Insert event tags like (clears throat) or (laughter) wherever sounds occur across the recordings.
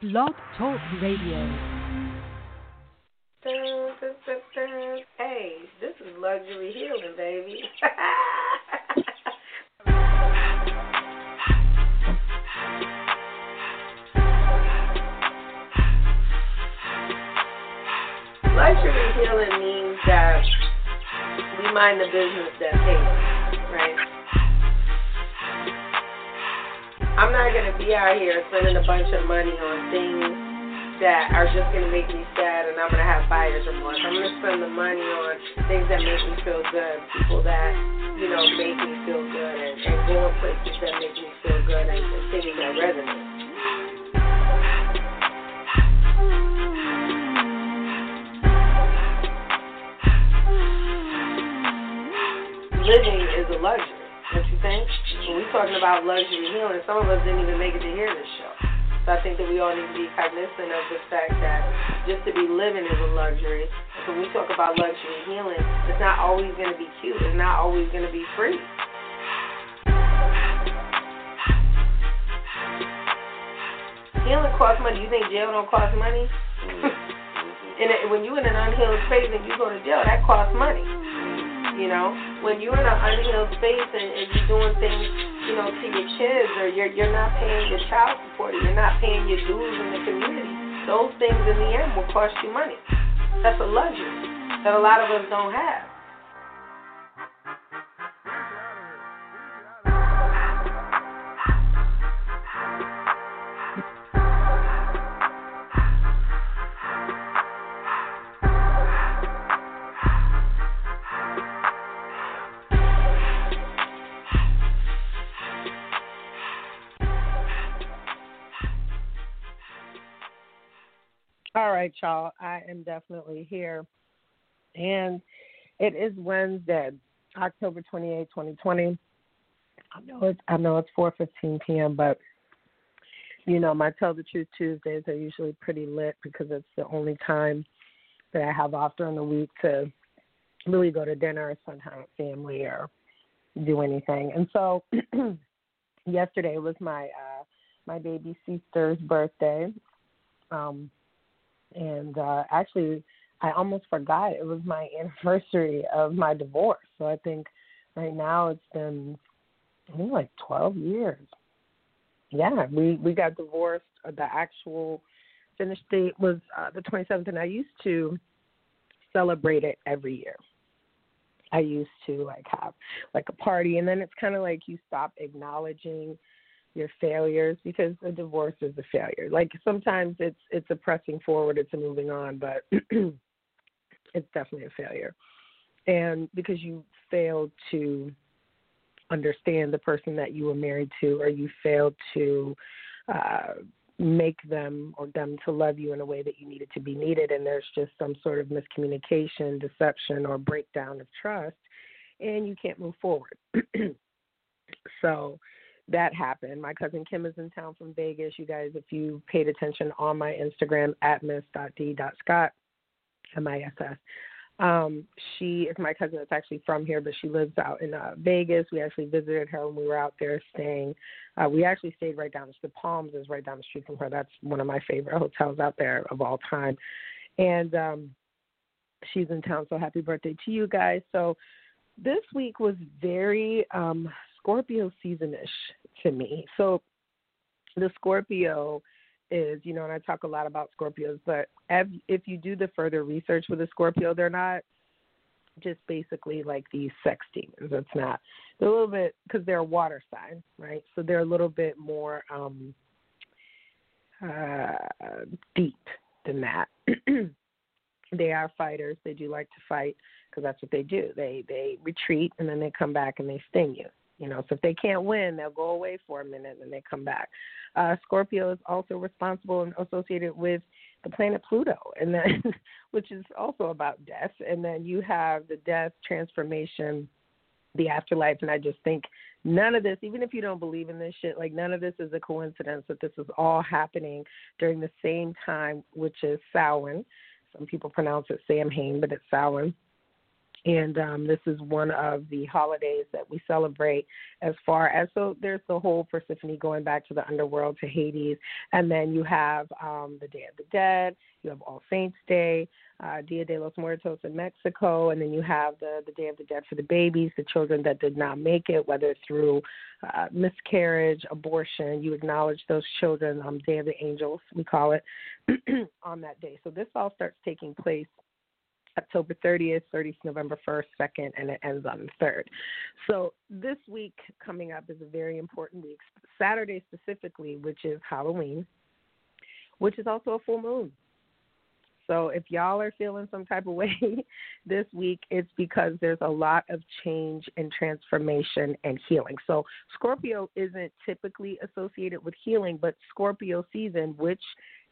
Blog Talk Radio. Hey, this is luxury healing, baby. (laughs) luxury healing means that we mind the business that pays, I'm not gonna be out here spending a bunch of money on things that are just gonna make me sad and I'm gonna have buyer's remorse. I'm gonna spend the money on things that make me feel good, people that, you know, make me feel good and, and going places that make me feel good and, and things that resonate. living is a luxury, don't you think? Talking about luxury healing, some of us didn't even make it to hear this show. So I think that we all need to be cognizant of the fact that just to be living is a luxury. So when we talk about luxury healing, it's not always going to be cute. It's not always going to be free. Healing costs money. You think jail don't cost money? Mm-hmm. and when you're in an unhealed space and you go to jail, that costs money. You know, when you're in an unhealed space and, and you're doing things, you know, to your kids, or you're you're not paying your child support, or you're not paying your dues in the community, those things in the end will cost you money. That's a luxury that a lot of us don't have. Right, y'all. I am definitely here. And it is Wednesday, October 28, 2020. I know it's I know it's 4:15 p.m., but you know, my Tell the Truth Tuesdays are usually pretty lit because it's the only time that I have off during the week to really go to dinner or spend time with family or do anything. And so (clears throat) yesterday was my uh my baby sister's birthday. Um and uh actually I almost forgot it was my (laughs) anniversary of my divorce. So I think right now it's been I think like 12 years. Yeah, we we got divorced. Uh, the actual finish date was uh, the 27th, and I used to celebrate it every year. I used to like have like a party, and then it's kind of like you stop acknowledging your failures because a divorce is a failure. Like sometimes it's it's a pressing forward, it's a moving on, but (clears throat) it's definitely a failure. And because you failed to understand the person that you were married to, or you failed to uh, make them or them to love you in a way that you needed to be needed, and there's just some sort of miscommunication, deception, or breakdown of trust, and you can't move forward. (clears throat) so that happened. My cousin Kim is in town from Vegas. You guys, if you paid attention on my Instagram at miss.d.scott, M-I-S-S, um, she is my cousin that's actually from here, but she lives out in uh, Vegas. We actually visited her when we were out there staying. Uh, we actually stayed right down the Palms is right down the street from her. That's one of my favorite (laughs) hotels out there of all time. And um, she's in town, so happy birthday to you guys. So this week was very um, Scorpio seasonish to me. So the Scorpio is, you know, and I talk a lot about Scorpios, but if you do the further research with a Scorpio, they're not just basically like these sex demons. It's not. They're a little bit because they're a water sign, right? So they're a little bit more um uh deep than that. (clears throat) they are fighters. They do like to fight because that's what they do. They they retreat and then they come back and they sting you. You know, so if they can't win, they'll go away for a minute and then they come back. Uh, Scorpio is also responsible and associated with the planet Pluto, and then (laughs) which is also about death. And then you have the death, transformation, the afterlife, and I just think none of this, even if you don't believe in this shit, like none of this is a coincidence that this is all happening during the same time, which is Samhain. Some people pronounce it Samhain, but it's Samhain and um, this is one of the holidays that we celebrate as far as so there's the whole Persephone going back to the underworld to Hades, and then you have um, the Day of the Dead, you have All Saints Day, uh, Dia de los Muertos in Mexico, and then you have the the Day of the Dead for the babies, the children that did not make it, whether through uh, miscarriage, abortion. You acknowledge those children. Um, Day of the Angels, we call it, (clears throat) on that day. So this all starts taking place October 30th, 30th, November 1st, 2nd, and it ends on the 3rd. So this week coming up is a very important week. Saturday specifically, which is Halloween, which is also a full moon. So if y'all are feeling some type of (laughs) way this week, it's because there's a lot of change and transformation and healing. So Scorpio isn't typically associated with healing, but Scorpio season, which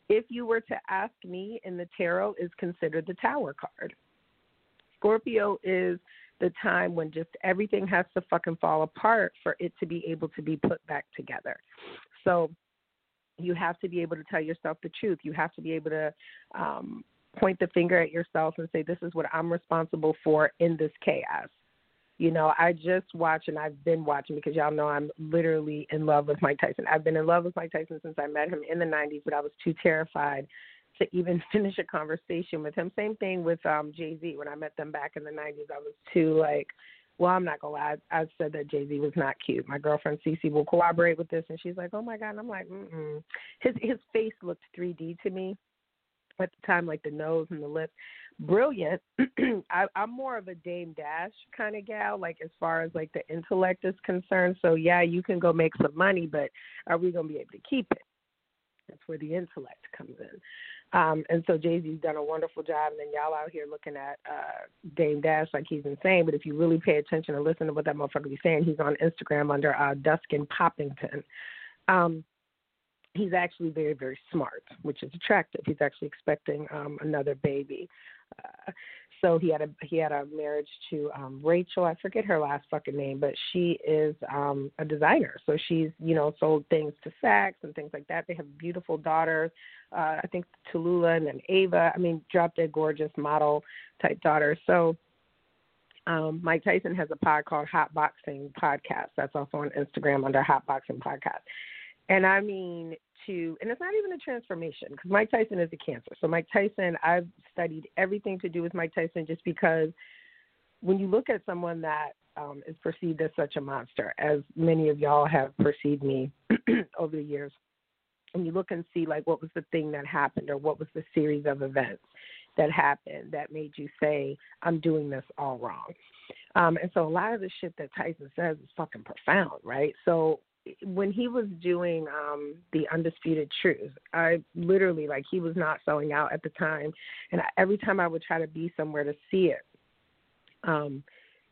if you were to ask me in the tarot, is considered the tower card. Scorpio is the time when just everything has to fucking fall apart for it to be able to be put back together. So you have to be able to tell yourself the truth. You have to be able to um, point the finger at yourself and say, This is what I'm responsible for in this chaos. You know, I just watch and I've been watching because y'all know I'm literally in love with Mike Tyson. I've been in love with Mike Tyson since I met him in the 90s, but I was too terrified to even (laughs) finish a conversation with him. Same thing with um Jay Z. When I met them back in the 90s, I was too like, well, I'm not gonna lie. I, I said that Jay Z was not cute. My girlfriend Cece will corroborate with this, and she's like, oh my god. And I'm like, mm. His his face looked 3D to me at the time, like the nose and the lips brilliant. (clears throat) I, I'm more of a Dame Dash kind of gal, like as far as like the intellect is concerned. So yeah, you can go make some money, but are we gonna be able to keep it? That's where the intellect comes in. Um, and so Jay Z's done a wonderful job, and then y'all out here looking at uh, Dame Dash like he's insane. But if you really pay attention and listen to what that motherfucker be saying, he's on Instagram under uh, Duskin Poppington. Um, he's actually very, very smart, which is attractive. He's actually expecting um, another baby. So he had a he had a marriage to um Rachel. I forget her last fucking name, but she is um a designer. So she's you know sold things to Saks and things like that. They have beautiful daughters. Uh, I think Tallulah and then Ava. I mean, drop dead gorgeous model type daughters. So um, Mike Tyson has a pod called Hot Boxing Podcast. That's also on Instagram under Hot Boxing Podcast. And I mean, to, and it's not even a transformation because Mike Tyson is a cancer. So, Mike Tyson, I've studied everything to do with Mike Tyson just because when you look at someone that um, is perceived as such a monster, as many of y'all have perceived me (clears throat) over the years, and you look and see like what was the thing that happened or what was the series of events that happened that made you say, I'm doing this all wrong. Um, and so a lot of the shit that Tyson says is fucking profound, right? So when he was doing um the undisputed truth i literally like he was not selling out at the time and I, every time i would try to be somewhere to see it um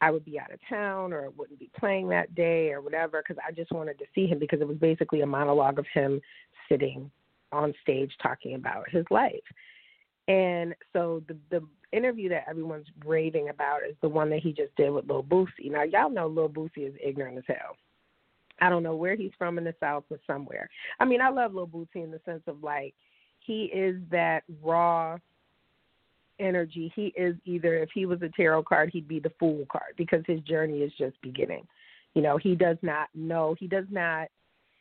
i would be out of town or it wouldn't be playing that day or whatever because i just wanted to see him because it was basically a monologue of him sitting on stage talking about his life and so the the interview that everyone's raving about is the one that he just did with Lil Boosie. Now y'all know Lil Boosie is ignorant as hell. I don't know where he's from in the South, but somewhere. I mean, I love Lil Boosie in the sense of like he is that raw energy. He is either if he was a tarot card, he'd be the fool card because his journey is just beginning. You know, he does not know. He does not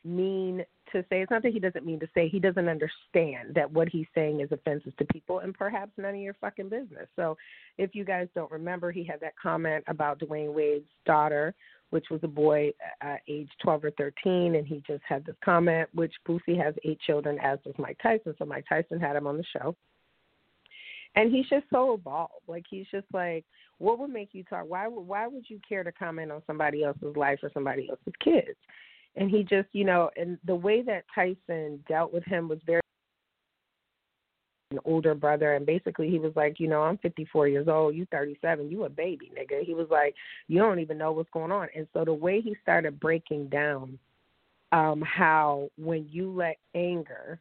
mean to say it's not that he doesn't mean to say he doesn't understand that what he's saying is offensive to people and perhaps none of your fucking business. So if you guys don't remember, he had that comment about Dwyane Wade's daughter which was a boy uh, age 12 or 13, and he just had this comment, which Boosie has eight children, as does Mike Tyson. So Mike Tyson had him on the show. And he's just so evolved. Like he's just like, what would make you talk? Why would why would you care to comment on somebody else's life or somebody else's kids? And he just, you know, and the way that Tyson dealt with him was very an older brother and basically he was like, you know, I'm 54 years old, you 37, you a baby, nigga. He was like, you don't even know what's going on. And so the way he started breaking down um how when you let anger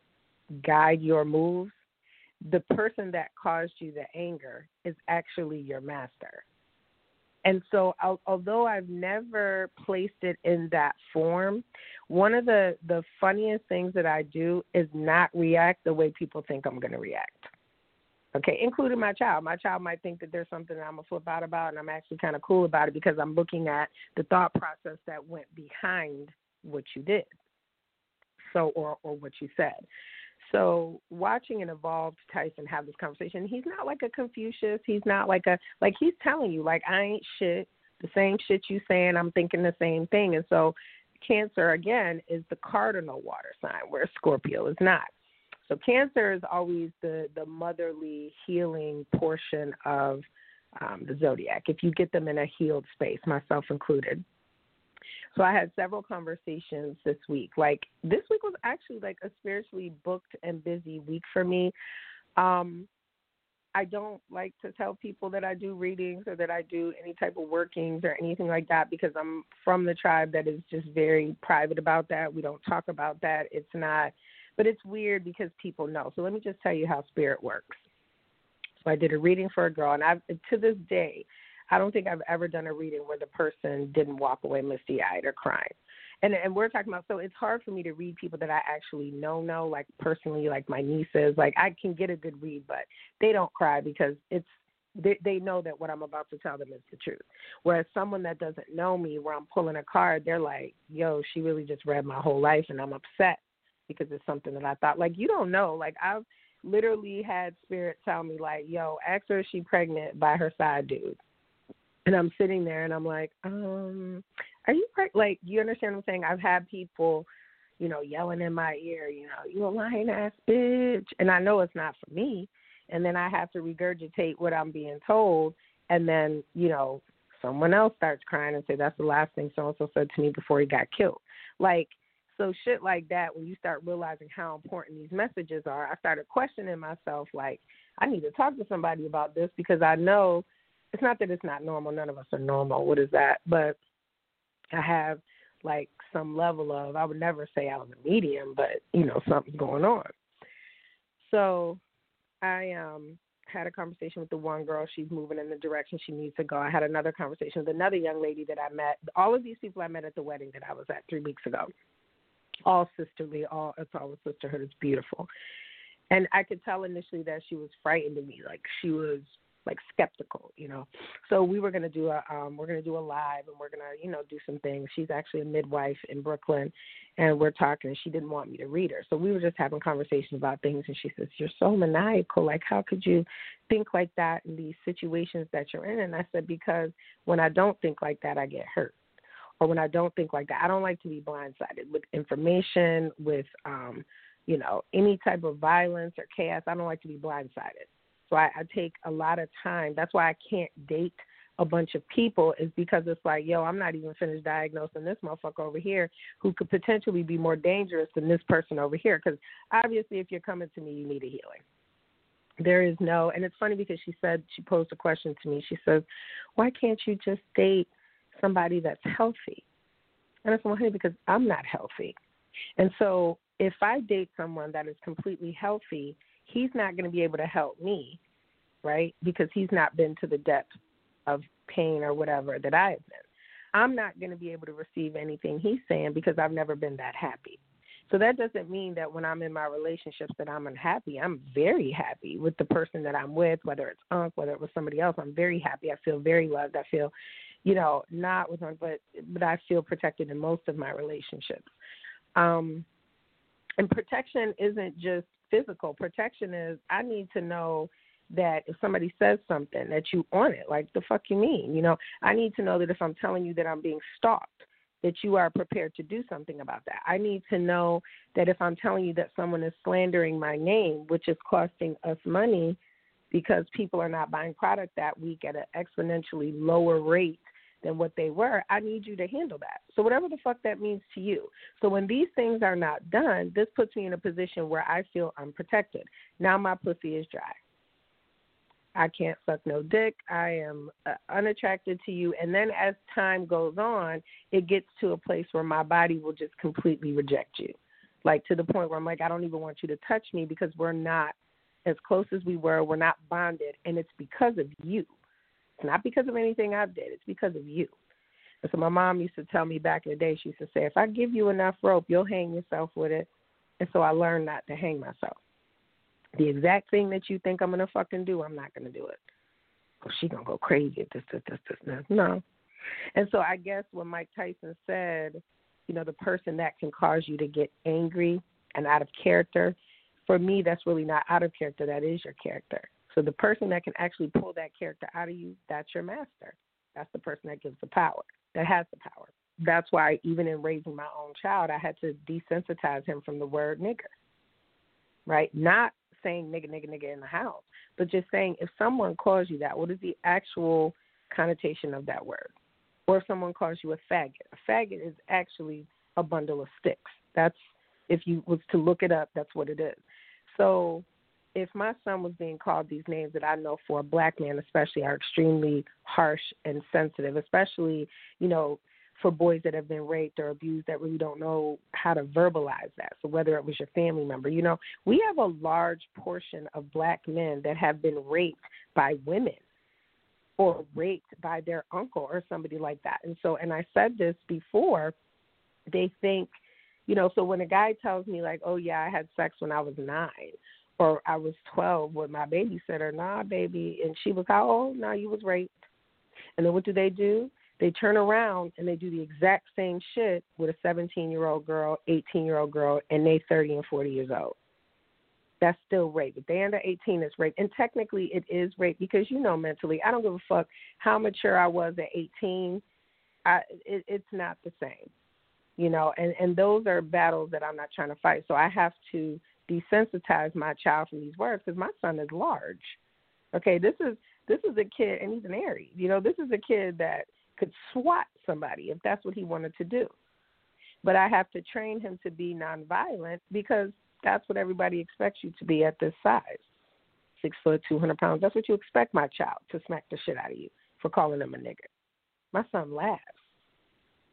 guide your moves, the person that caused you the anger is actually your master. And so, although I've never placed it in that form, one of the the funniest things that I do is not react the way people think I'm going to react. Okay, including my child. My child might think that there's something that I'm a flip out about, and I'm actually kind of cool about it because I'm looking at the thought process that went behind what you did. So, or or what you said. So, watching an evolved Tyson have this conversation, he's not like a Confucius. He's not like a like he's telling you like I ain't shit. The same shit you saying, I'm thinking the same thing. And so, Cancer again is the cardinal water sign, where Scorpio is not. So Cancer is always the the motherly healing portion of um, the zodiac. If you get them in a healed space, myself included. So I had several conversations this week. Like this week was actually like a spiritually booked and busy week for me. Um, I don't like to tell people that I do readings or that I do any type of workings or anything like that because I'm from the tribe that is just very private about that. We don't talk about that. It's not but it's weird because people know. So let me just tell you how spirit works. So I did a reading for a girl, and I to this day, I don't think I've ever done a reading where the person didn't walk away misty eyed or crying. And and we're talking about so it's hard for me to read people that I actually know know like personally like my nieces like I can get a good read but they don't cry because it's they they know that what I'm about to tell them is the truth. Whereas someone that doesn't know me where I'm pulling a card they're like yo she really just read my whole life and I'm upset because it's something that I thought like you don't know. Like I've literally had spirit tell me like, "Yo, ask her if she pregnant by her side dude." And I'm sitting there and I'm like, um, are you pregnant? Like, you understand what I'm saying? I've had people, you know, yelling in my ear, you know, you a lying ass bitch, and I know it's not for me. And then I have to regurgitate what I'm being told, and then you know, someone else starts crying and say that's the last thing so and so said to me before he got killed. Like so shit like that, when you start realizing how important these messages are, I started questioning myself. Like, I need to talk to somebody about this because I know it's not that it's not normal. None of us are normal. What is that? But I have like some level of I would never say I was a medium, but you know something's going on. So I um had a conversation with the one girl. She's moving in the direction she needs to go. I had another conversation with another young lady that I met. All of these people I met at the wedding that I was at three weeks ago all sisterly, all it's all sisterhood. It's beautiful. And I could tell initially that she was frightened of me, like she was like skeptical, you know. So we were gonna do a um we're gonna do a live and we're gonna, you know, do some things. She's actually a midwife in Brooklyn and we're talking and she didn't want me to read her. So we were just having conversations about things and she says, You're so maniacal, like how could you think like that in these situations that you're in? And I said, Because when I don't think like that I get hurt or when I don't think like that. I don't like to be blindsided with information, with um, you know, any type of violence or chaos. I don't like to be blindsided. So I, I take a lot of time. That's why I can't date a bunch of people is because it's like, yo, I'm not even finished diagnosing this motherfucker over here who could potentially be more dangerous than this person over here. Because obviously, if you're coming to me, you need a healing. There is no, and it's funny because she said she posed a question to me. She says, "Why can't you just date somebody that's healthy. And I said, well, honey, because I'm not healthy. And so if I date someone that is completely healthy, he's not going to be able to help me, right? Because he's not been to the depth of pain or whatever that I have been. I'm not going to be able to receive anything he's saying because I've never been that happy. So that doesn't mean that when I'm in my relationships that I'm unhappy. I'm very happy with the person that I'm with, whether it's Unc, whether it was somebody else. I'm very happy. I feel very loved. I feel you know, not with one, but but I feel protected in most of my relationships. Um, and protection isn't just physical. Protection is I need to know that if somebody says something that you on it, like the fuck you mean? You know, I need to know that if I'm telling you that I'm being stalked, that you are prepared to do something about that. I need to know that if I'm telling you that someone is slandering my name, which is costing us money because people are not buying product that week at an exponentially lower rate than what they were, I need you to handle that. So, whatever the fuck that means to you. So, when these things are not done, this puts me in a position where I feel unprotected. Now, my pussy is dry. I can't suck no dick. I am uh, unattracted to you. And then as time goes on, it gets to a place where my body will just completely reject you. Like to the point where I'm like, I don't even want you to touch me because we're not as close as we were. We're not bonded. And it's because of you. Not because of anything I've did. It's because of you. And so my mom used to tell me back in the day, she used to say, if I give you enough rope, you'll hang yourself with it. And so I learned not to hang myself. The exact thing that you think I'm gonna fucking do, I'm not gonna do it. Oh, she gonna go crazy at this, this, this, this, this. No. And so I guess what Mike Tyson said, you know, the person that can cause you to get angry and out of character, for me, that's really not out of character. That is your character. So the person that can actually pull that character out of you, that's your master. That's the person that gives the power, that has the power. That's why even in raising my own child, I had to desensitize him from the word nigger. Right? Not saying nigga, nigga, nigga in the house, but just saying if someone calls you that, what is the actual connotation of that word? Or if someone calls you a faggot. A faggot is actually a bundle of sticks. That's if you was to look it up, that's what it is. So if my son was being called these names that I know for a black man especially are extremely harsh and sensitive, especially, you know, for boys that have been raped or abused that really don't know how to verbalize that. So whether it was your family member, you know, we have a large portion of black men that have been raped by women or raped by their uncle or somebody like that. And so and I said this before, they think, you know, so when a guy tells me like, "Oh yeah, I had sex when I was 9," or I was 12 with my babysitter, "Nah, baby," and she was how old? "Nah, you was raped." And then what do they do? They turn around and they do the exact same shit with a 17 year old girl, 18 year old girl, and they 30 and 40 years old. That's still rape. If they're under 18, it's rape. And technically, it is rape because you know mentally, I don't give a fuck how mature I was at 18. I, it, it's not the same, you know. And and those are battles that I'm not trying to fight. So I have to desensitize my child from these words because my son is large. Okay, this is this is a kid, and he's an Aries. You know, this is a kid that could swat somebody if that's what he wanted to do. But I have to train him to be nonviolent because that's what everybody expects you to be at this size. Six foot, 200 pounds. That's what you expect my child to smack the shit out of you for calling him a nigger. My son laughs.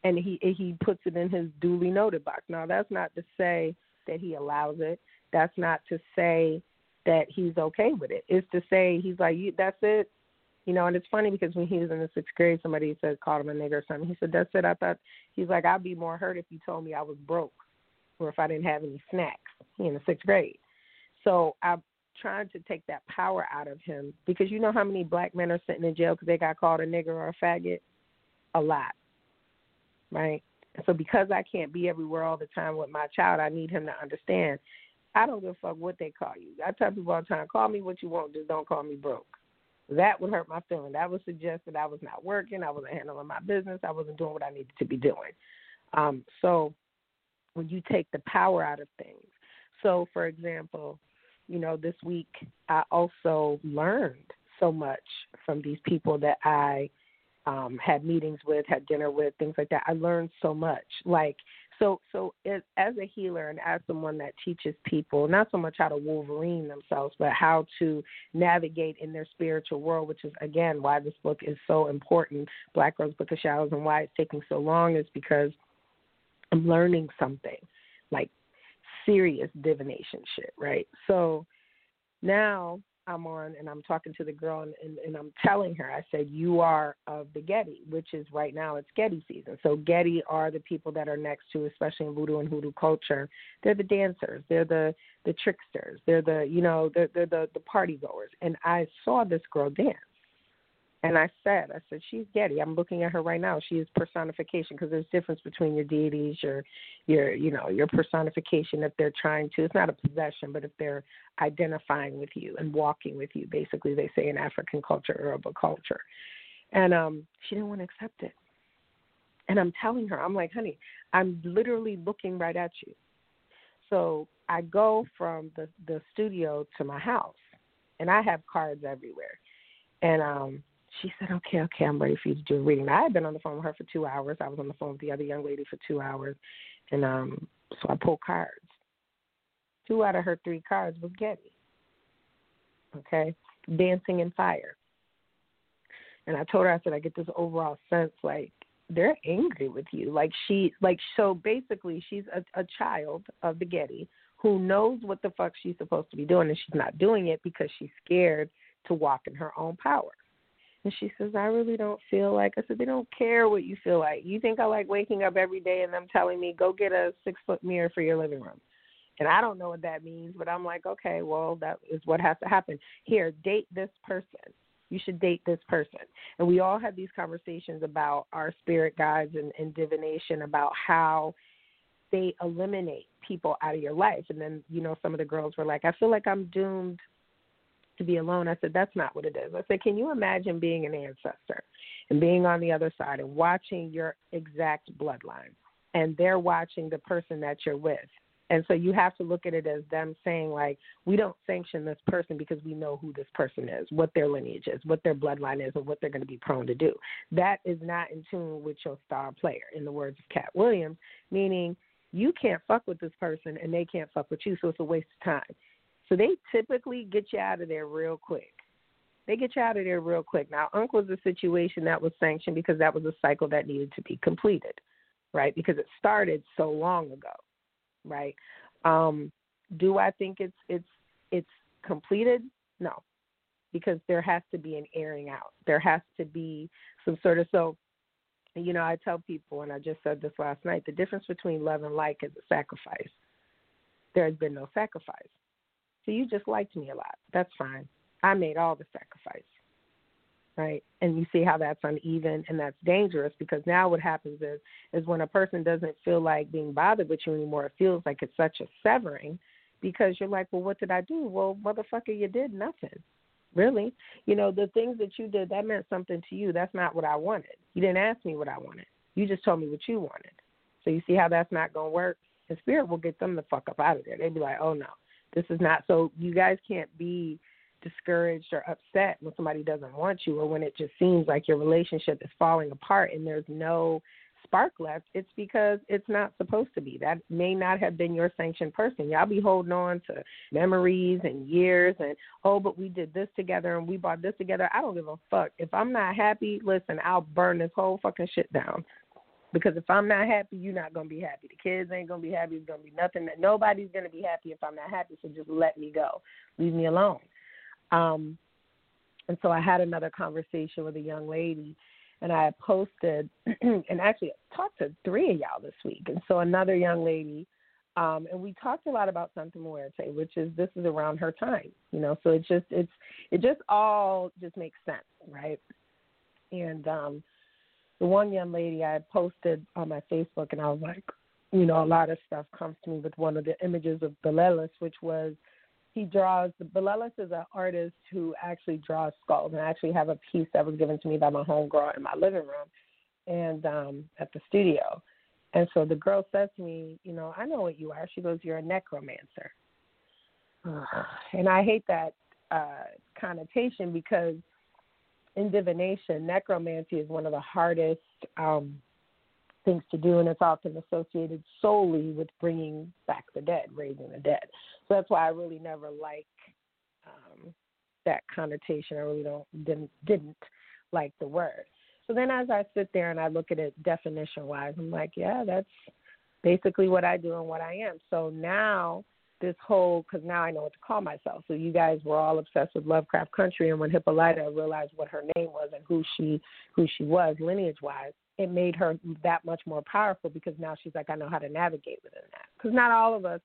And he he puts it in his duly noted box. Now that's not to say that he allows it. That's not to say that he's okay with it. It's to say he's like, that's it. You know, and it's funny because when he was in the sixth grade, somebody said called him a nigger or something. He said, "That's it." I thought he's like, "I'd be more hurt if you told me I was broke, or if I didn't have any snacks." In the sixth grade, so I'm trying to take that power out of him because you know how many black men are sitting in jail because they got called a nigger or a faggot, a lot, right? So because I can't be everywhere all the time with my child, I need him to understand. I don't give a fuck what they call you. I tell people all the time, call me what you want, just don't call me broke that would hurt my feeling. That would suggest that I was not working, I wasn't handling my business, I wasn't doing what I needed to be doing. Um, so when you take the power out of things, so for example, you know, this week I also learned so much from these people that I um, had meetings with, had dinner with, things like that. I learned so much. Like so, so as, as a healer and as someone that teaches people not so much how to Wolverine themselves, but how to navigate in their spiritual world, which is again why this book is so important. Black Girls Book of Shadows and why it's taking so long is because I'm learning something, like serious divination shit, right? So now I'm on and I'm talking to the girl and, and, and, I'm telling her, I said, You are of the Getty, which is right now it's Getty season. So Getty are the people that are next to, especially in voodoo and hoodoo culture, they're the dancers, they're the the tricksters, they're the you know, they're, they're the, the party goers. And I saw this girl dance. And I said, I said, she's Getty. I'm looking at her right now. She is personification because there's difference between your deities, your, your, you know, your personification. If they're trying to, it's not a possession, but if they're identifying with you and walking with you, basically, they say in African culture, Yoruba culture. And um, she didn't want to accept it. And I'm telling her, I'm like, honey, I'm literally looking right at you. So I go from the the studio to my house, and I have cards everywhere. And um, she said, okay, okay, I'm ready for you to do a reading. I had been on the phone with her for two hours. I was on the phone with the other young lady for two hours. And um, so I pulled cards. Two out of her three cards was Getty. Okay? Dancing in fire. And I told her, I said, I get this overall sense like they're angry with you. Like she, like, so basically she's a, a child of the Getty who knows what the fuck she's supposed to be doing and she's not doing it because she's scared to walk in her own power. And she says, I really don't feel like. I said, they don't care what you feel like. You think I like waking up every day and them telling me, go get a six foot mirror for your living room And I don't know what that means, but I'm like, okay, well, that is what has to happen. Here, date this person. You should date this person. And we all have these conversations about our spirit guides and, and divination about how they eliminate people out of your life. And then, you know, some of the girls were like, I feel like I'm doomed to be alone. I said, that's not what it is. I said, can you imagine being an ancestor and being on the other side and watching your exact bloodline? And they're watching the person that you're with. And so you have to look at it as them saying, like, we don't sanction this person because we know who this person is, what their lineage is, what their bloodline is, and what they're going to be prone to do. That is not in tune with your star player, in the words of Katt Williams, meaning you can't fuck with this person and they can't fuck with you, so it's a waste of time. So they typically get you out of there real quick. They get you out of there real quick. Now, Unc was a situation that was sanctioned because that was a cycle that needed to be completed, right? Because it started so long ago, right? Um, do I think it's it's it's completed? No, because there has to be an airing out. There has to be some sort of so. You know, I tell people, and I just said this last night: the difference between love and like is a sacrifice. There has been no sacrifice. So you just liked me a lot. That's fine. I made all the sacrifice. Right? And you see how that's uneven and that's dangerous because now what happens is is when a person doesn't feel like being bothered with you anymore, it feels like it's such a severing because you're like, Well, what did I do? Well, motherfucker, you did nothing. Really? You know, the things that you did, that meant something to you. That's not what I wanted. You didn't ask me what I wanted. You just told me what you wanted. So you see how that's not gonna work? And spirit will get them the fuck up out of there. They'd be like, Oh no, this is not so you guys can't be discouraged or upset when somebody doesn't want you or when it just seems like your relationship is falling apart and there's no spark left, it's because it's not supposed to be. That may not have been your sanctioned person. Y'all be holding on to memories and years and, oh, but we did this together and we bought this together. I don't give a fuck. If I'm not happy, listen, I'll burn this whole fucking shit down. Because if I'm not happy, you're not gonna be happy. The kids ain't gonna be happy. It's gonna be nothing. That nobody's gonna be happy if I'm not happy. So just let me go. Leave me alone. Um, and so I had another conversation with a young lady, and I posted (clears throat) and actually talked to three of y'all this week. And so another young lady, um, and we talked a lot about Santa Muerte, which is this is around her time, you know. So it just it's it just all just makes sense, right? And um, the one young lady I posted on my Facebook, and I was like, you know, a lot of stuff comes to me with one of the images of Belelis, which was he draws. Belelis is an artist who actually draws skulls, and I actually have a piece that was given to me by my homegirl in my living room, and um, at the studio. And so the girl says to me, you know, I know what you are. She goes, you're a necromancer, (sighs) and I hate that uh, connotation because in divination, necromancy is one of the hardest um, things to do, and it's often associated solely with bringing back the dead, raising the dead. So that's why I really never like um, that connotation. I really don't didn't didn't like the word. So then, as I sit there and I look at it definition wise, I'm like, yeah, that's basically what I do and what I am. So now this whole because now I know what to call myself. So you guys were all obsessed with Lovecraft Country, and when Hippolyta realized what her name was and who she who she was lineage wise, it made her that much more powerful because now she's like I know how to navigate within that. Because not all of us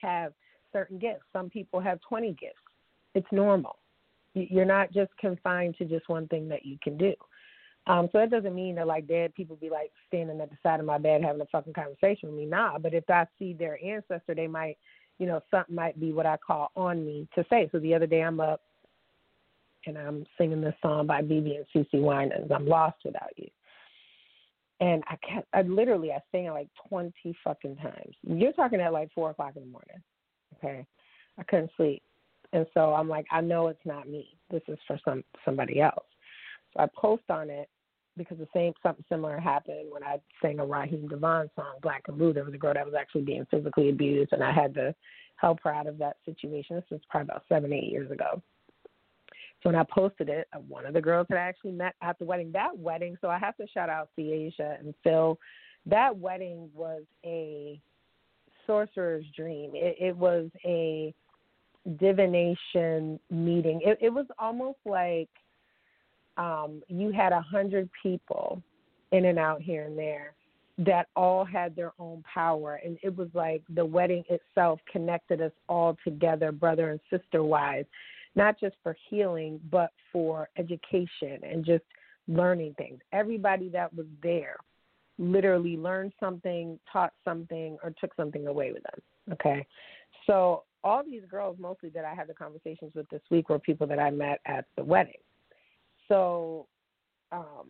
have certain gifts. Some people have 20 gifts. It's normal. You're not just confined to just one thing that you can do. Um, so that doesn't mean that like dead people be like standing at the side of my bed having a fucking conversation with me. Nah, but if I see their ancestor, they might, you know, something might be what I call on me to say. So the other day I'm up and I'm singing this song by BeBe and CeCe Winans. I'm lost without you. And I can't. I literally I sang it like twenty fucking times. You're talking at like four o'clock in the morning. Okay, I couldn't sleep, and so I'm like, I know it's not me. This is for some somebody else. So I post on it because the same something similar happened when I sang a Raheem DeVaughn song, Black and Blue. There was a girl that was actually being physically abused, and I had to help her out of that situation. This was probably about seven, eight years ago. So when I posted it, uh, one of the girls that I actually met at the wedding, that wedding, so I have to shout out Asia and Phil. That wedding was a sorcerer's dream. It, it was a divination meeting. It, it was almost like um, you had a hundred people in and out here and there, that all had their own power. And it was like the wedding itself connected us all together brother and sister wise not just for healing but for education and just learning things. Everybody that was there literally learned something taught something or took something away with them. Okay. So all these girls mostly that i had the conversations with this week were people that i met at the wedding so um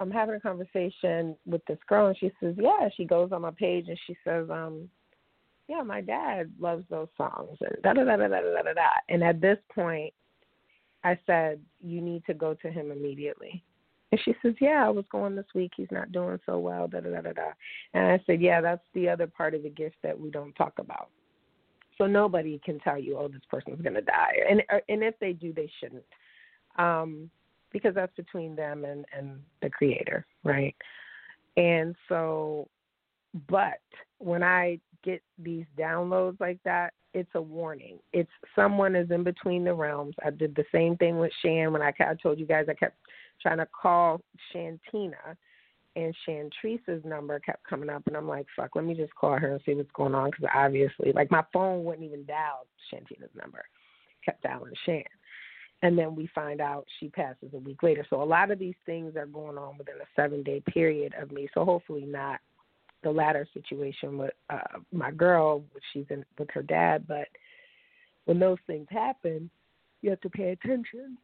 I'm having a conversation with this girl, and she says, "Yeah." She goes on my page and she says, "Um, yeah, my dad loves those songs." And da da da da da da da da. And at this point, I said, "You need to go to him immediately." And she says, "Yeah, I was going this week. He's not doing so well." Da da da da da. And I said, "Yeah, that's the other part of the gift that we don't talk about." So nobody can tell you, "Oh, this person's to die," and and if they do, they shouldn't. Um, because that's between them and and the creator, right? And so but when I get these downloads like that, it's a warning. It's someone is in between the realms. I did the same thing with Shan when I, I told you guys I kept trying to call Shantina, and Shantrice's number kept coming up, and I'm like, fuck, let me just call her and see what's going on because obviously, like my phone wouldn't even dial Shantina's number, kept dialing Shan and then we find out she passes a week later. So a lot of these things are going on within a seven day period of me. So hopefully not the latter situation with uh, my girl, which she's in with her dad. But when those things happen, you have to pay attention.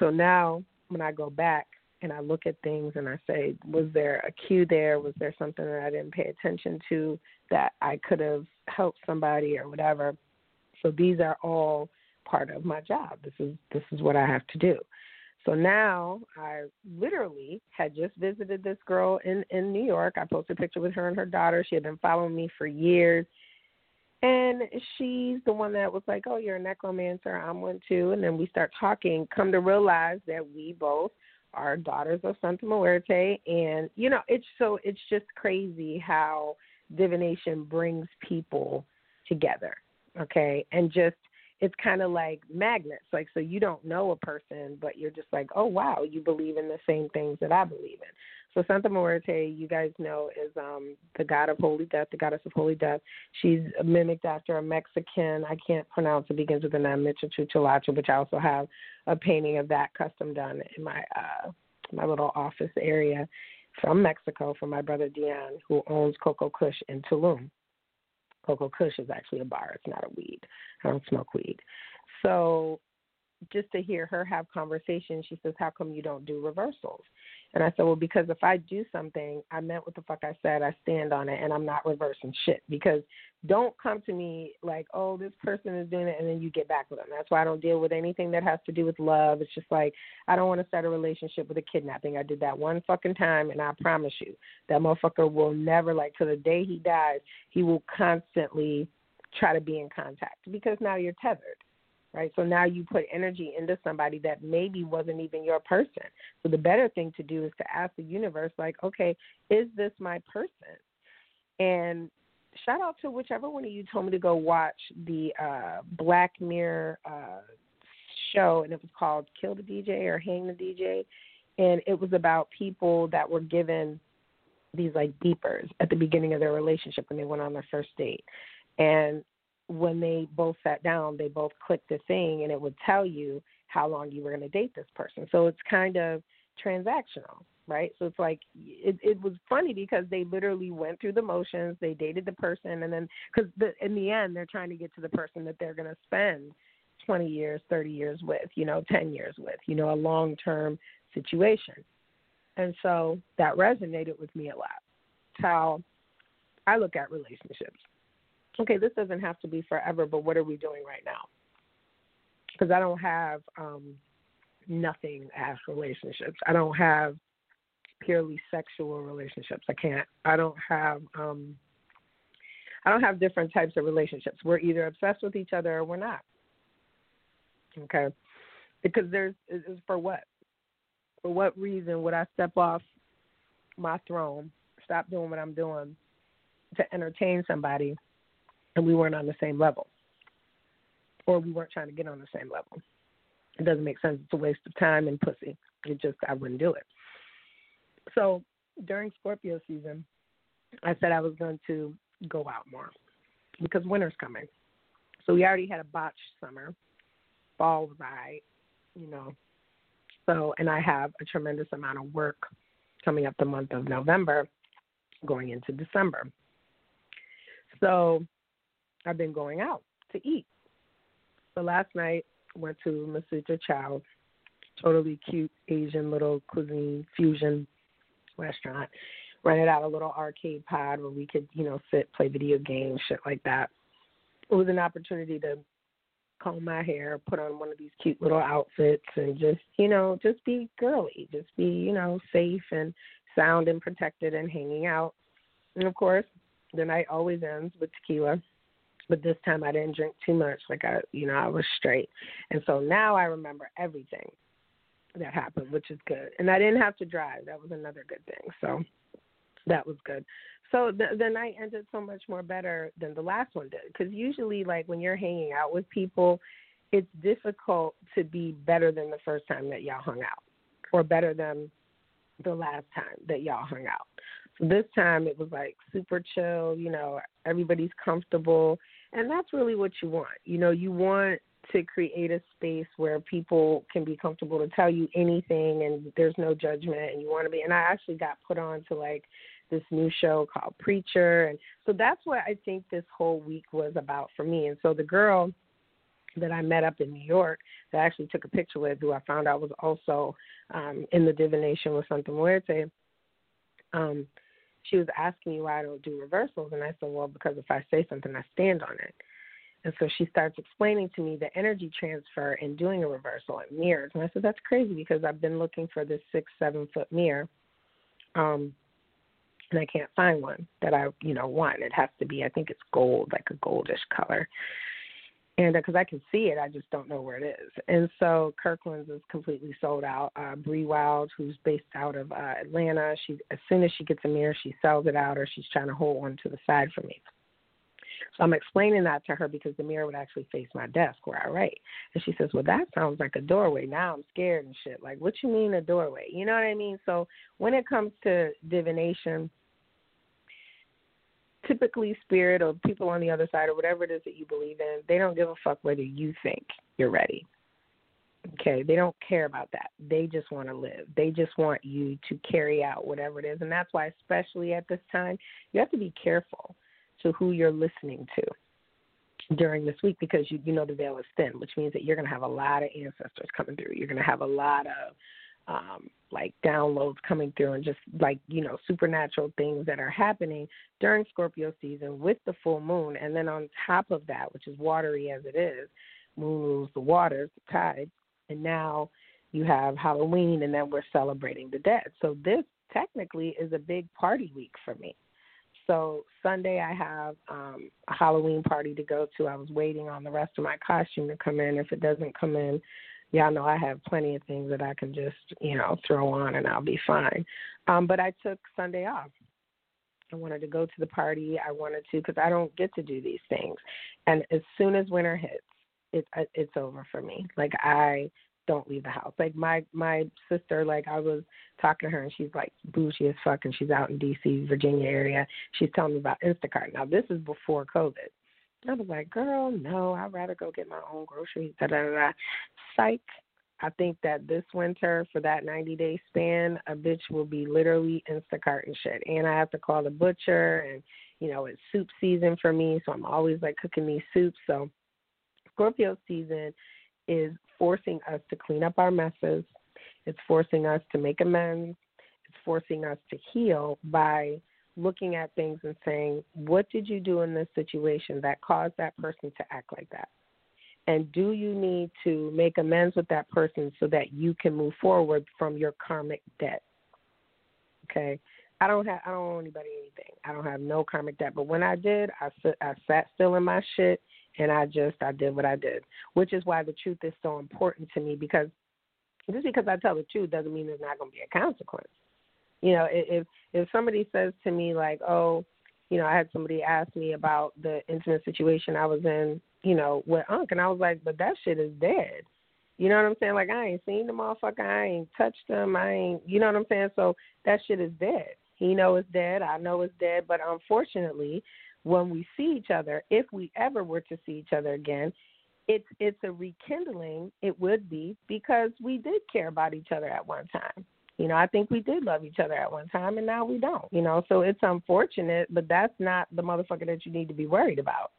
So now when I go back and I look at things and I say, was there a cue there? Was there something that I didn't pay attention to that I could have helped somebody or whatever? So these are all part of my job. This is this is what I have to do. So now I literally had just visited this girl in in New York. I posted a picture with her and her daughter. She had been following me for years. And she's the one that was like, "Oh, you're a necromancer. I'm one too." And then we start talking. Come to realize that we both are daughters of Santa Muerte, and you know, it's so it's just crazy how divination brings people together. Okay, and just it's kind of like magnets. Like, so you don't know a person, but you're just like, oh, wow, you believe in the same things that I believe in. So Santa Muerte, you guys know, is um the god of holy death, the goddess of holy death. She's mimicked after a Mexican. I can't pronounce it. Begins with an Michochuchulacho, which I also have a painting of that custom done in my uh my little office area from Mexico from my brother Dion, who owns Coco Kush in Tulum. Coco Kush is actually a bar. It's not a weed. I don't smoke weed. So just to hear her have conversation, she says, How come you don't do reversals? And I said, Well, because if I do something, I meant what the fuck I said, I stand on it and I'm not reversing shit. Because don't come to me like, Oh, this person is doing it and then you get back with them. That's why I don't deal with anything that has to do with love. It's just like I don't want to start a relationship with a kidnapping. I did that one fucking time and I promise you that motherfucker will never like to the day he dies, he will constantly try to be in contact because now you're tethered right? So now you put energy into somebody that maybe wasn't even your person. So the better thing to do is to ask the universe, like, okay, is this my person? And shout out to whichever one of you told me to go watch the uh, Black Mirror uh, show, and it was called Kill the DJ or Hang the DJ. And it was about people that were given these like beepers at the beginning of their relationship when they went on their first date. And when they both sat down, they both clicked the thing and it would tell you how long you were going to date this person. So it's kind of transactional, right? So it's like it it was funny because they literally went through the motions, they dated the person and then cuz the in the end they're trying to get to the person that they're going to spend 20 years, 30 years with, you know, 10 years with, you know, a long-term situation. And so that resonated with me a lot. It's how I look at relationships okay, this doesn't have to be forever, but what are we doing right now? Because I don't have um, nothing as relationships. I don't have purely sexual relationships. I can't. I don't have. um I don't have different types of relationships. We're either obsessed with each other or we're not. Okay, because there's is for what? For what reason would I step off my throne, stop doing what I'm doing to entertain somebody and we weren't on the same level, or we weren't trying to get on the same level. It doesn't make sense. It's a waste of time and pussy. It just I wouldn't do it. So during Scorpio season, I said I was going to go out more because winter's coming. So we already had a botched summer. Fall I, you know. So, and I have a tremendous amount of work coming up the month of November, going into December. So, I've been going out to eat. So last night went to Masutra Chow, totally cute Asian little cuisine fusion restaurant. Rented out a little arcade pod where we could, you know, sit, play video games, shit like that. It was an opportunity to comb my hair, put on one of these cute little outfits, and just, you know, just be girly, just be, you know, safe and sound and protected and hanging out. And of course, the night always ends with tequila but this time I didn't drink too much. Like I, you know, I was straight, and so now I remember everything that happened, which is good. And I didn't have to drive. That was another good thing. So that was good. So the the night ended so much more better than the last one did. Because usually, like when you're hanging out with people, it's difficult to be better than the first time that y'all hung out, or better than the last time that y'all hung out. So this time it was like super chill. You know, everybody's comfortable and that's really what you want. You know, you want to create a space where people can be comfortable to tell you anything and there's no judgment and you want to be and I actually got put on to like this new show called Preacher and so that's what I think this whole week was about for me. And so the girl that I met up in New York that I actually took a picture with who I found out was also um in the divination with Santa Muerte, um, she was asking me why I don't do reversals, and I said, well, because if I say something, I stand on it. And so she starts explaining to me the energy transfer in doing a reversal at mirrors. And I said, that's crazy because I've been looking for this six, seven foot mirror. Um, and I can't find one that I, you know, want. It has to be, I think it's gold, like a goldish color and because uh, I can see it, I just don't know where it is. And so Kirkland's is completely sold out. Uh, Bree Wild, who's based out of uh, Atlanta, she as soon as she gets a mirror, she sells it out, or she's trying to hold one to the side for me. So I'm explaining that to her because the mirror would actually face my desk where I write. And she says, Well, that sounds like a doorway. Now I'm scared and shit. Like, what you mean a doorway? You know what I mean? So when it comes to divination, typically spirit or people on the other side or whatever it is that you believe in, they don't give a fuck whether you think you're ready. Okay, they don't care about that. They just want to live. They just want you to carry out whatever it is. And that's why, especially at this time, you have to be careful to who you're listening to during this week because you you know the veil is thin, which means that you're going to have a lot of ancestors coming through. You're going to have a lot of um, like downloads coming through and just like you know supernatural things that are happening during Scorpio season with the full moon, and then on top of that, which is watery as it is, moon rules the waters, the tides, and now you have Halloween, and then we're celebrating the dead. So this technically is a big party week for me. So Sunday I have um a Halloween party to go to. I was waiting on the rest of my costume to come in. If it doesn't come in y'all know I have plenty of things that I can just, you know, throw on and I'll be fine. Um, but I took Sunday off. I wanted to go to the party. I wanted to because I don't get to do these things. And as soon as winter hits, it's uh, it's over for me. Like I don't leave the house. Like my my sister, like I was talking to her and she's like bougie as fuck and she's out in DC, Virginia area. She's telling me about Instacart. Now this is before COVID. I was like, girl, no, I'd rather go get my own groceries. Da da da. Psych. I think that this winter, for that 90 day span, a bitch will be literally Instacart and shit. And I have to call the butcher, and you know it's soup season for me, so I'm always like cooking these soups. So Scorpio season is forcing us to clean up our messes. It's forcing us to make amends. It's forcing us to heal by looking at things and saying, what did you do in this situation that caused that person to act like that? And do you need to make amends with that person so that you can move forward from your karmic debt? Okay. I don't have I don't owe anybody anything. I don't have no karmic debt. But when I did, I I sat still in my shit and I just I did what I did, which is why the truth is so important to me because just because I tell the truth doesn't mean there's not going to be a consequence. You know, if if somebody says to me like, "Oh, you know, I had somebody ask me about the intimate situation I was in, you know, with Unc, and I was like, but that shit is dead. You know what I'm saying? Like I ain't seen the motherfucker, I ain't touched him, I ain't, you know what I'm saying? So that shit is dead. He know it's dead. I know it's dead. But unfortunately, when we see each other, if we ever were to see each other again, it's it's a rekindling. It would be because we did care about each other at one time. You know, I think we did love each other at one time, and now we don't. You know, so it's unfortunate, but that's not the motherfucker that you need to be worried about.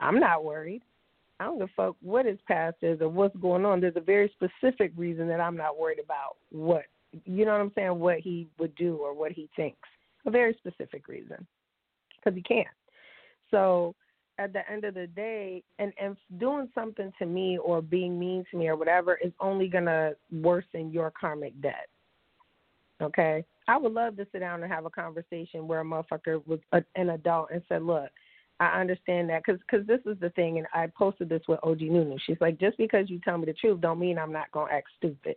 I'm not worried. I don't give a fuck what his past is or what's going on. There's a very specific reason that I'm not worried about what you know what I'm saying, what he would do or what he thinks. A very specific reason. Because he can't. So at the end of the day, and, and doing something to me or being mean to me or whatever is only going to worsen your karmic debt. Okay? I would love to sit down and have a conversation where a motherfucker was a, an adult and said, look, I understand that because cause this is the thing, and I posted this with OG Nunu. She's like, just because you tell me the truth, don't mean I'm not gonna act stupid.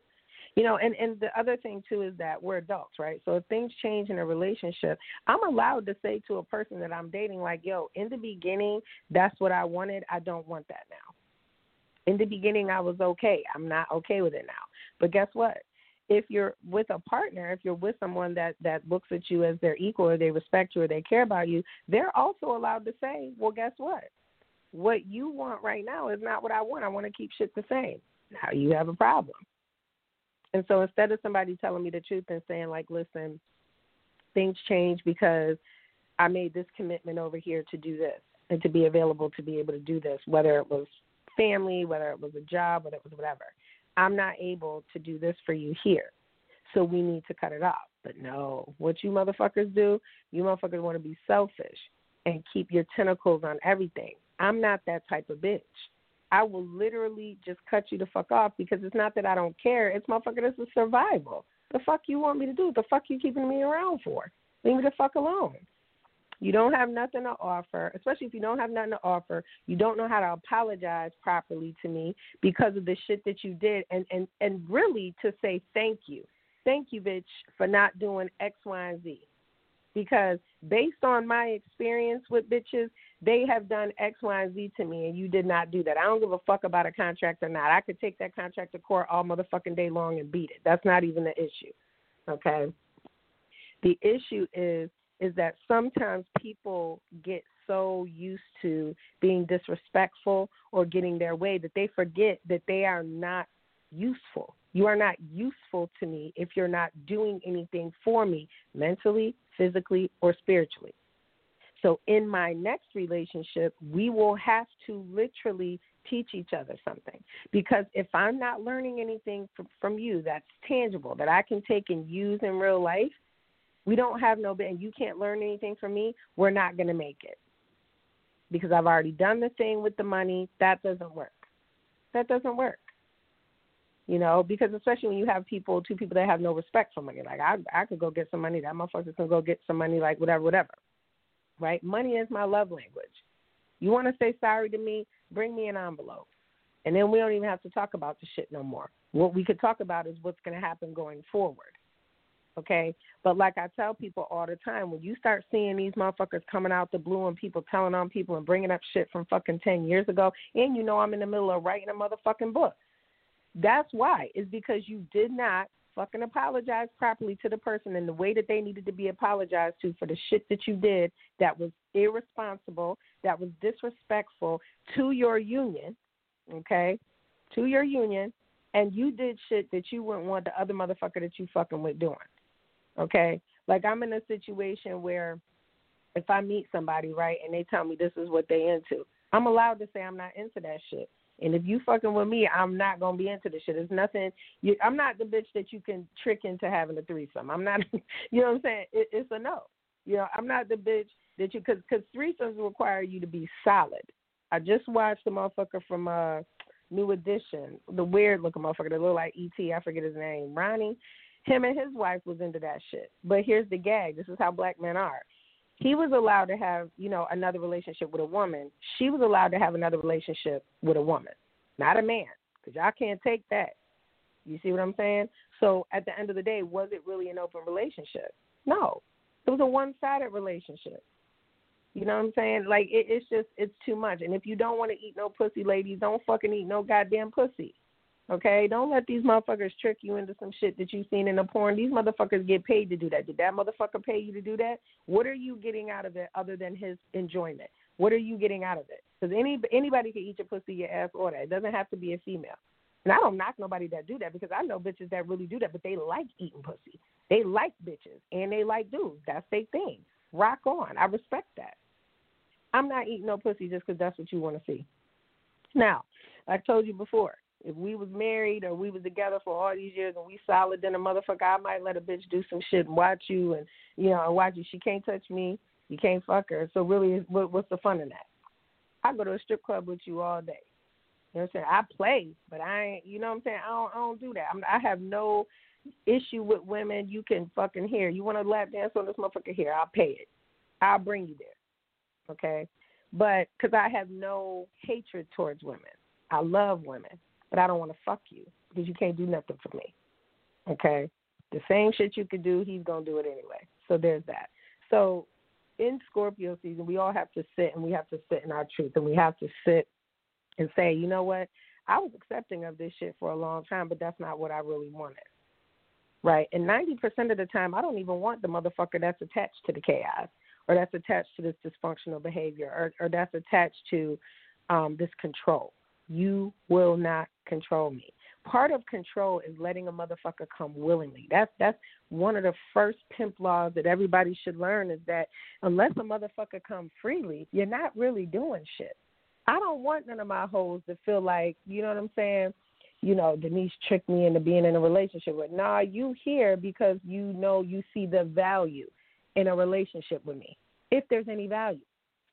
You know, and and the other thing too is that we're adults, right? So if things change in a relationship, I'm allowed to say to a person that I'm dating, like, "Yo, in the beginning, that's what I wanted. I don't want that now." In the beginning, I was okay. I'm not okay with it now. But guess what? If you're with a partner, if you're with someone that that looks at you as their equal, or they respect you, or they care about you, they're also allowed to say, "Well, guess what? What you want right now is not what I want. I want to keep shit the same." Now you have a problem and so instead of somebody telling me the truth and saying like, listen, things change because I made this commitment over here to do this and to be available to be able to do this, whether it was family, whether it was a job, whether it was whatever. I'm not able to do this for you here. So we need to cut it off. But no, what you motherfuckers do, you motherfuckers want to be selfish and keep your tentacles on everything. I'm not that type of bitch. I will literally just cut you the fuck off because it's not that I don't care. It's motherfucker, this is survival. The fuck you want me to do? The fuck you keeping me around for? Leave me the fuck alone. You don't have nothing to offer, especially if you don't have nothing to offer. You don't know how to apologize properly to me because of the shit that you did, and and and really to say thank you, thank you, bitch, for not doing X, Y, and Z because based on my experience with bitches, they have done X, Y, and Z to me, and you did not do that. I don't give a fuck about a contract or not. I could take that contract to court all motherfucking day long and beat it. That's not even the issue. Okay. The issue is is that sometimes people get so used to being disrespectful or getting their way that they forget that they are not useful. You are not useful to me if you're not doing anything for me mentally, physically, or spiritually. So, in my next relationship, we will have to literally teach each other something. Because if I'm not learning anything from, you that's tangible, that I can take and use in real life, we don't have no, and you can't learn anything from me, we're not going to make it. Because I've already done the thing with the money. That doesn't work. That doesn't work you know, because especially when you have people, two people that have no respect for money. Like I, I could go get some money. That motherfucker can go get some money. Like whatever, whatever. Right? Money is my love language. You want to say sorry to me? Bring me an envelope, and then we don't even have to talk about the shit no more. What we could talk about is what's going to happen going forward. Okay, but like I tell people all the time, when you start seeing these motherfuckers coming out the blue and people telling on people and bringing up shit from fucking ten years ago, and you know I'm in the middle of writing a motherfucking book that's why, is because you did not fucking apologize properly to the person in the way that they needed to be apologized to for the shit that you did that was irresponsible, that was disrespectful to your union, okay? To your union, and you did shit that you wouldn't want the other motherfucker that you fucking with doing. Okay? Like I'm in a situation where if I meet somebody, right, and they tell me this is what they into, I'm allowed to say I'm not into that shit. And if you fucking with me, I'm not gonna be into this shit. There's nothing. You, I'm not the bitch that you can trick into having a threesome. I'm not. (laughs) You know what I'm saying? It, it's a no. You know, I'm not the bitch that you because because threesomes require you to be solid. I just watched the motherfucker from uh New Edition, the weird looking motherfucker that look like ET. I forget his name. Ronnie. Him and his wife was into that shit. But here's the gag. This is how black men are he was allowed to have, you know, another relationship with a woman. She was allowed to have another relationship with a woman, not a man, because y'all can't take that. You see what I'm saying? So at the end of the day, was it really an open relationship? No, it was a one-sided relationship. You know what I'm saying? Like it, it's just it's too much. And if you don't want to eat no pussy, ladies, don't fucking eat no goddamn pussy. Okay, don't let these motherfuckers trick you into some shit that you've seen in the porn. These motherfuckers get paid to do that. Did that motherfucker pay you to do that? What are you getting out of it other than his enjoyment? What are you getting out of it? Because any anybody can eat your pussy, your ass, or that. It doesn't have to be a female. And I don't knock nobody that do that because I know bitches that really do that, but they like eating pussy. They like bitches and they like dudes. That's their thing. Rock on. I respect that. I'm not eating no pussy just because that's what you want to see. Now, I told you before, if we was married or we was together for all these years and we solid, then a motherfucker, I might let a bitch do some shit and watch you and you know and watch you. She can't touch me. You can't fuck her. So really, what, what's the fun in that? I go to a strip club with you all day. You know what I'm saying? I play, but I ain't. You know what I'm saying? I don't. I don't do that. I'm, I have no issue with women. You can fucking hear. You want to lap dance on this motherfucker here? I'll pay it. I'll bring you there. Okay, but because I have no hatred towards women, I love women but I don't want to fuck you because you can't do nothing for me. Okay? The same shit you could do, he's going to do it anyway. So there's that. So in Scorpio season, we all have to sit and we have to sit in our truth and we have to sit and say, you know what? I was accepting of this shit for a long time, but that's not what I really wanted. Right? And 90% of the time, I don't even want the motherfucker that's attached to the chaos or that's attached to this dysfunctional behavior or, or that's attached to um, this control. You will not control me. Part of control is letting a motherfucker come willingly. That's that's one of the first pimp laws that everybody should learn is that unless a motherfucker come freely, you're not really doing shit. I don't want none of my hoes to feel like, you know what I'm saying? You know, Denise tricked me into being in a relationship with. Nah, you here because you know you see the value in a relationship with me, if there's any value.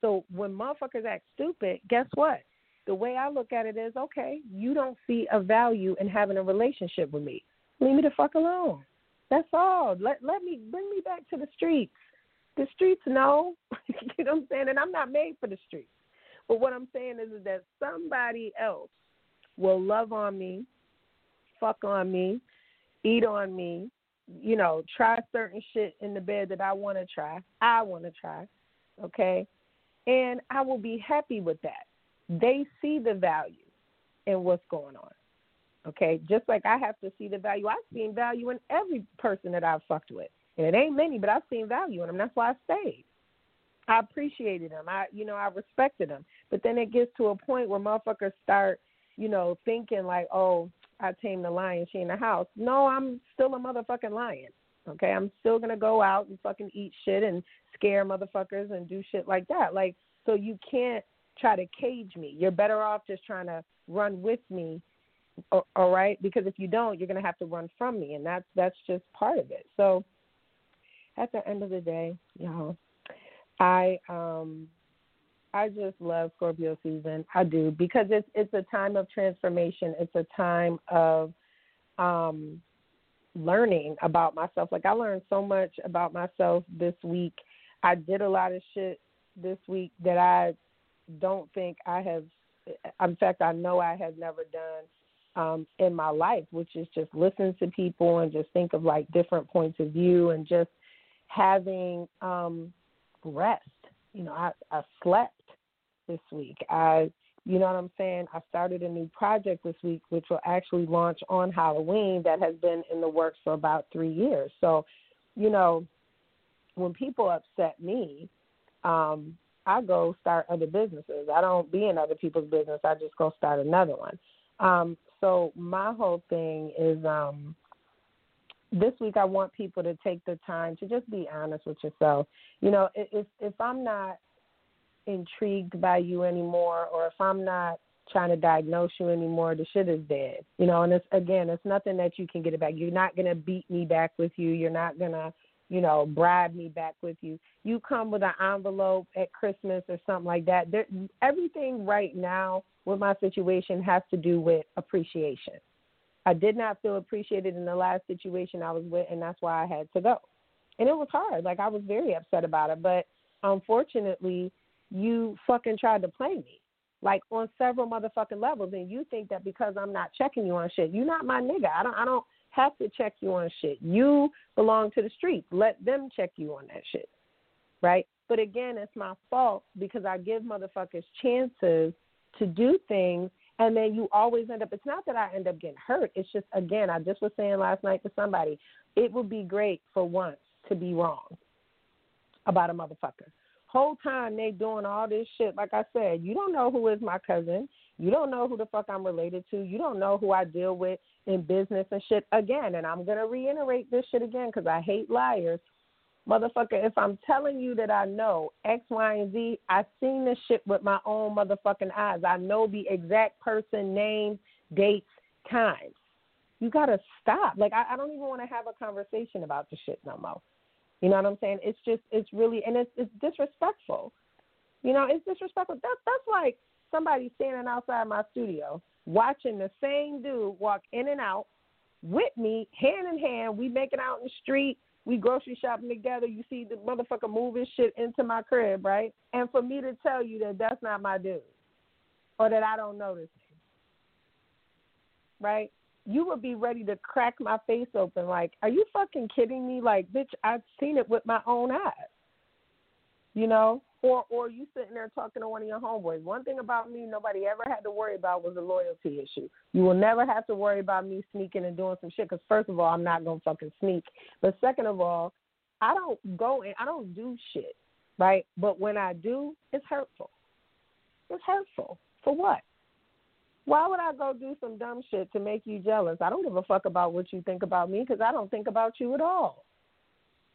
So when motherfuckers act stupid, guess what? The way I look at it is okay, you don't see a value in having a relationship with me. Leave me the fuck alone. That's all. Let let me bring me back to the streets. The streets know. (laughs) you know what I'm saying? And I'm not made for the streets. But what I'm saying is, is that somebody else will love on me, fuck on me, eat on me, you know, try certain shit in the bed that I want to try. I want to try. Okay? And I will be happy with that they see the value in what's going on. Okay, just like I have to see the value. I've seen value in every person that I've fucked with, and it ain't many, but I've seen value in them. That's why I stayed. I appreciated them. I, you know, I respected them. But then it gets to a point where motherfuckers start, you know, thinking like, oh, I tamed the lion, she in the house. No, I'm still a motherfucking lion. Okay, I'm still gonna go out and fucking eat shit and scare motherfuckers and do shit like that. Like, so you can't try to cage me. You're better off just trying to run with me, all right? Because if you don't, you're going to have to run from me, and that's that's just part of it. So at the end of the day, y'all, I um I just love Scorpio season. I do because it's it's a time of transformation. It's a time of um learning about myself. Like I learned so much about myself this week. I did a lot of shit this week that I don't think I have. In fact, I know I have never done um, in my life, which is just listen to people and just think of like different points of view and just having um, rest. You know, I, I slept this week. I, you know what I'm saying? I started a new project this week, which will actually launch on Halloween. That has been in the works for about three years. So, you know, when people upset me, um, I go start other businesses. I don't be in other people's business. I just go start another one. Um, so my whole thing is um, this week I want people to take the time to just be honest with yourself. You know, if if I'm not intrigued by you anymore, or if I'm not trying to diagnose you anymore, the shit is dead. You know, and it's again, it's nothing that you can get it back. You're not gonna beat me back with you. You're not gonna you know, bribe me back with you. You come with an envelope at Christmas or something like that. There, everything right now with my situation has to do with appreciation. I did not feel appreciated in the last situation I was with, and that's why I had to go. And it was hard. Like I was very upset about it, but unfortunately, you fucking tried to play me, like on several motherfucking levels. And you think that because I'm not checking you on shit, you're not my nigga. I don't. I don't have to check you on shit. You belong to the streets. Let them check you on that shit. Right? But again, it's my fault because I give motherfuckers chances to do things And then you always end up, it's not that I end up getting hurt. It's just, again, I just was saying last night to somebody, it would be great for once to be wrong about a motherfucker. Whole time they doing all this shit, like I said, you don't know who is my cousin. You don't know who the fuck I'm related to. You don't know who I deal with in business and shit. Again, and I'm going to reiterate this shit again because I hate liars. Motherfucker, if I'm telling you that I know X, Y, and Z, I've seen this shit with my own motherfucking eyes. I know the exact person, name, dates, times. You gotta stop. Like I, I don't even want to have a conversation about the shit no more. You know what I'm saying? It's just it's really and it's it's disrespectful. You know, it's disrespectful. That's that's like somebody standing outside my studio watching the same dude walk in and out with me, hand in hand. We making out in the street we grocery shopping together. You see the motherfucker moving shit into my crib, right? And for me to tell you that that's not my dude, or that I don't notice this right? You would be ready to crack my face open. Like, are you fucking kidding me? Like, bitch, I've seen it with my own eyes. You know, or or you sitting there talking to one of your homeboys. One thing about me, nobody ever had to worry about was a loyalty issue. You will never have to worry about me sneaking and doing some shit. Because first of all, I'm not gonna fucking sneak. But second of all, I don't go and I don't do shit, right? But when I do, it's hurtful. It's hurtful for what? Why would I go do some dumb shit to make you jealous? I don't give a fuck about what you think about me because I don't think about you at all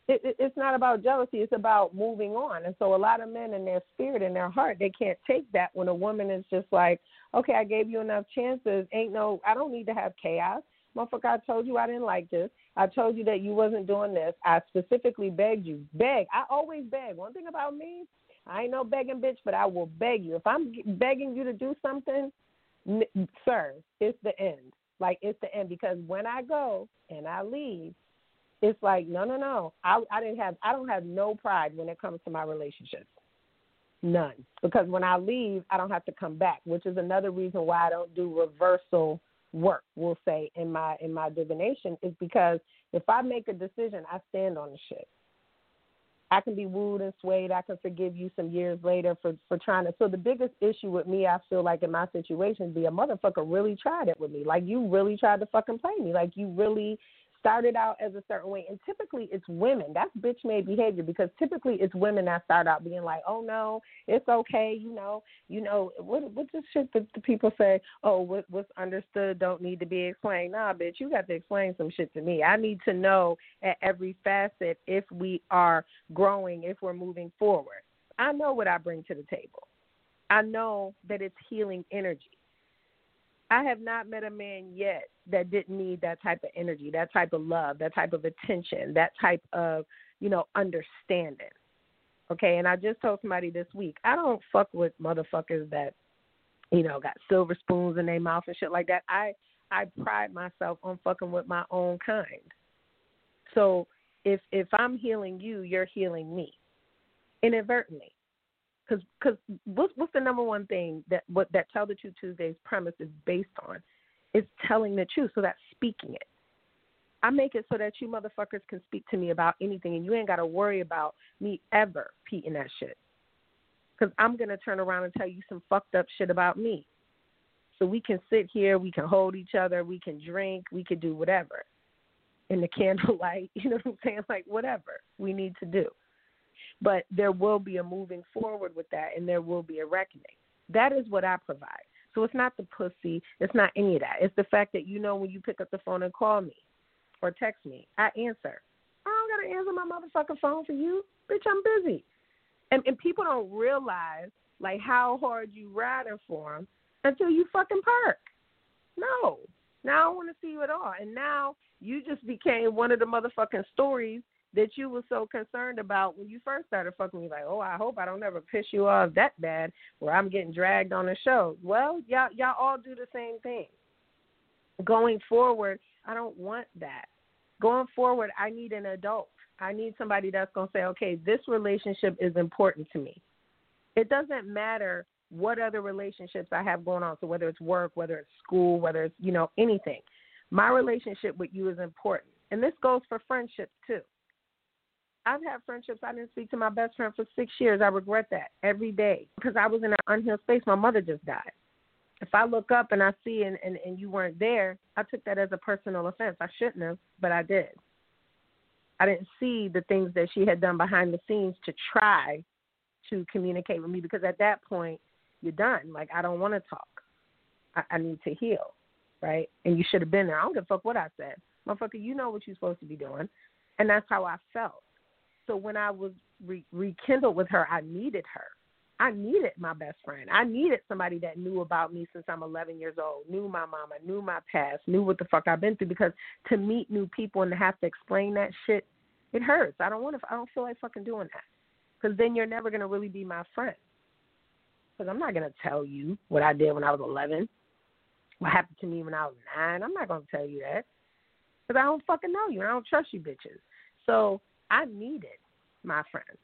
it, it, it's not about jealousy. It's about moving on. And so a lot of men in their spirit, in their heart, they can't take that when a woman is just like, okay, I gave you enough chances. Ain't no, I don't need to have chaos. Motherfucker, I told you I didn't like this. I told you that you wasn't doing this. I specifically begged you. Beg. I always beg. One thing about me, I ain't no begging bitch, but I will beg you. If I'm begging you to do something, n- sir, it's the end. Like it's the end because when I go and I leave, it's like no no no. I i didn't have i don't have no pride when it comes to my relationships. None. Because when i leave i don't have to come back which is another reason why i don't do reversal work we'll say in my in my divination is because if i make a decision i stand on the shit. I can be wooed and swayed. I can forgive you some years later for for trying to so the biggest issue with me i feel like in my situation be a motherfucker really tried it with me. Like you really tried to fucking play me. Like you really started out as a certain way. And typically it's women. That's bitch made behavior because typically it's women that start out being like, Oh no, it's okay, you know, you know, what what's the shit that the people say, Oh, what what's understood don't need to be explained. Nah, bitch, you got to explain some shit to me. I need to know at every facet if we are growing, if we're moving forward. I know what I bring to the table. I know that it's healing energy. I have not met a man yet that didn't need that type of energy, that type of love, that type of attention, that type of, you know, understanding. Okay, and I just told somebody this week, I don't fuck with motherfuckers that, you know, got silver spoons in their mouth and shit like that. I I pride myself on fucking with my own kind. So if if I'm healing you, you're healing me inadvertently. Because cause what's, what's the number one thing that what that Tell the Truth Tuesdays premise is based on? Is telling the truth. So that's speaking it. I make it so that you motherfuckers can speak to me about anything, and you ain't got to worry about me ever peeing that shit. Because I'm gonna turn around and tell you some fucked up shit about me. So we can sit here, we can hold each other, we can drink, we can do whatever in the (laughs) candlelight. You know what I'm saying? Like whatever we need to do. But there will be a moving forward with that, and there will be a reckoning. That is what I provide. So it's not the pussy. It's not any of that. It's the fact that you know when you pick up the phone and call me or text me, I answer. I don't gotta answer my motherfucking phone for you, bitch. I'm busy. And and people don't realize like how hard you riding for them until you fucking park. No, now I don't want to see you at all. And now you just became one of the motherfucking stories that you were so concerned about when you first started fucking me like, oh, I hope I don't ever piss you off that bad where I'm getting dragged on the show. Well, y'all y'all all do the same thing. Going forward, I don't want that. Going forward, I need an adult. I need somebody that's going to say, okay, this relationship is important to me. It doesn't matter what other relationships I have going on. So whether it's work, whether it's school, whether it's, you know, anything. My relationship with you is important. And this goes for friendships too. I've had friendships. I didn't speak to my best friend for six years. I regret that every day because I was in an unhealed space. My mother just died. If I look up and I see and, and, and you weren't there, I took that as a personal offense. I shouldn't have, but I did. I didn't see the things that she had done behind the scenes to try to communicate with me because at that point you're done. Like I don't want to talk. I, I need to heal, right? And you should have been there. I don't give a fuck what I said, motherfucker. You know what you're supposed to be doing, and that's how I felt. So when I was re- rekindled with her, I needed her. I needed my best friend. I needed somebody that knew about me since I'm 11 years old, knew my mama, knew my past, knew what the fuck I've been through. Because to meet new people and to have to explain that shit, it hurts. I don't want to. I don't feel like fucking doing that. Because then you're never gonna really be my friend. Because I'm not gonna tell you what I did when I was 11, what happened to me when I was nine. I'm not gonna tell you that. Because I don't fucking know you and I don't trust you bitches. So I needed my friends.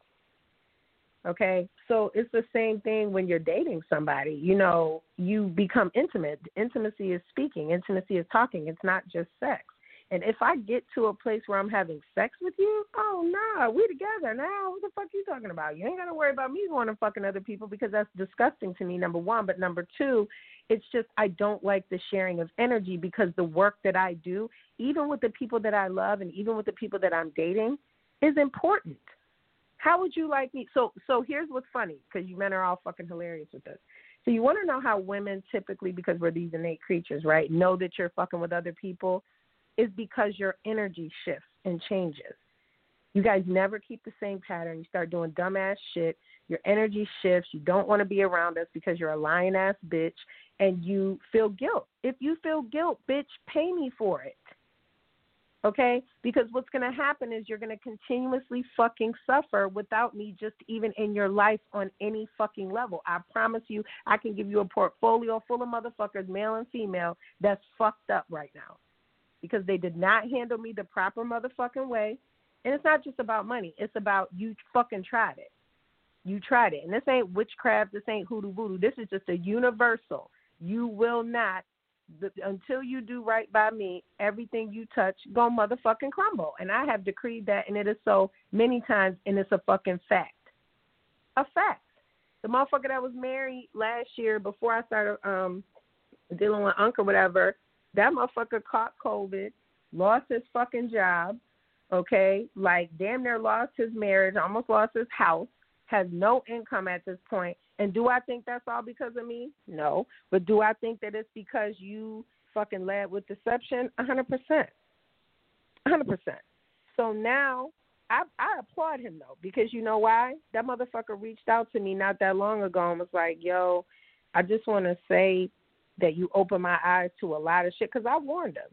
Okay, so it's the same thing when you're dating somebody. You know, you become intimate. Intimacy is speaking. Intimacy is talking. It's not just sex. And if I get to a place where I'm having sex with you, oh no, nah, we together now. What the fuck are you talking about? You ain't gotta worry about me going and fucking other people because that's disgusting to me. Number one, but number two, it's just I don't like the sharing of energy because the work that I do, even with the people that I love and even with the people that I'm dating, is important. How would you like me? So, so here's what's funny because you men are all fucking hilarious with this. So you want to know how women typically, because we're these innate creatures, right, know that you're fucking with other people, is because your energy shifts and changes. You guys never keep the same pattern. You start doing dumbass shit. Your energy shifts. You don't want to be around us because you're a lying ass bitch, and you feel guilt. If you feel guilt, bitch, pay me for it okay? Because what's going to happen is you're going to continuously fucking suffer without me just even in your life on any fucking level. I promise you, I can give you a portfolio full of motherfuckers, male and female, that's fucked up right now because they did not handle me the proper motherfucking way. And it's not just about money, it's about you fucking tried it. You tried it. And this ain't witchcraft, this ain't hoodoo voodoo. This is just a universal. You will not the, until you do right by me, everything you touch go motherfucking crumble. And I have decreed that, and it is so many times, and it's a fucking fact. A fact. The motherfucker that was married last year before I started um dealing with Uncle or whatever, that motherfucker caught COVID, lost his fucking job, okay, like damn near lost his marriage, almost lost his house, has no income at this point, and do I think that's all because of me? No. But do I think that it's because you fucking led with deception? A hundred percent. A hundred percent. So now I I applaud him though, because you know why? That motherfucker reached out to me not that long ago and was like, Yo, I just wanna say that you opened my eyes to a lot of shit because I warned him.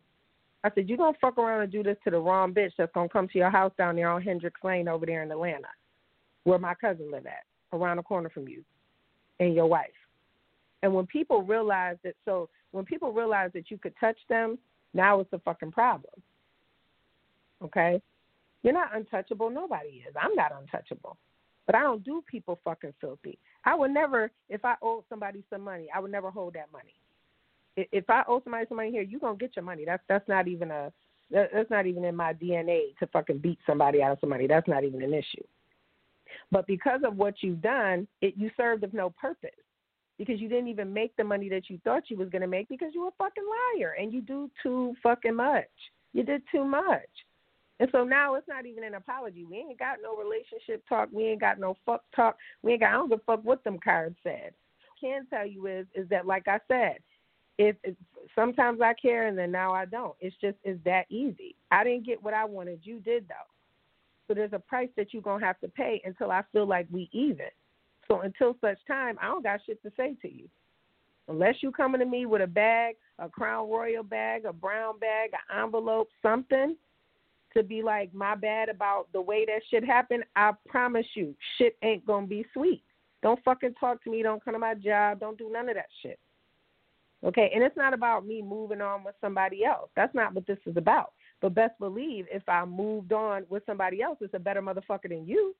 I said, You're gonna fuck around and do this to the wrong bitch that's gonna come to your house down there on Hendricks Lane over there in Atlanta, where my cousin live at, around the corner from you and your wife. And when people realize that, so when people realize that you could touch them, now it's a fucking problem. Okay? You're not untouchable. Nobody is. I'm not untouchable. But I don't do people fucking filthy. I would never, if I owe somebody some money, I would never hold that money. If I owe somebody some money here, you're gonna get your money. That's that's not even a that's not even in my DNA to fucking beat somebody out of some money. That's not even an issue. But because of what you've done, it you served of no purpose. Because you didn't even make the money that you thought you was gonna make because you were a fucking liar and you do too fucking much. You did too much. And so now it's not even an apology. We ain't got no relationship talk. We ain't got no fuck talk. We ain't got I don't give a fuck what them cards said. Can tell you is is that like I said, if, if sometimes I care and then now I don't. It's just it's that easy. I didn't get what I wanted. You did though. So there's a price that you're gonna have to pay until I feel like we even. So until such time, I don't got shit to say to you. Unless you coming to me with a bag, a Crown Royal bag, a brown bag, an envelope, something to be like my bad about the way that shit happened, I promise you, shit ain't gonna be sweet. Don't fucking talk to me. Don't come to my job. Don't do none of that shit. Okay, and it's not about me moving on with somebody else. That's not what this is about. But best believe if I moved on with somebody else, it's a better motherfucker than you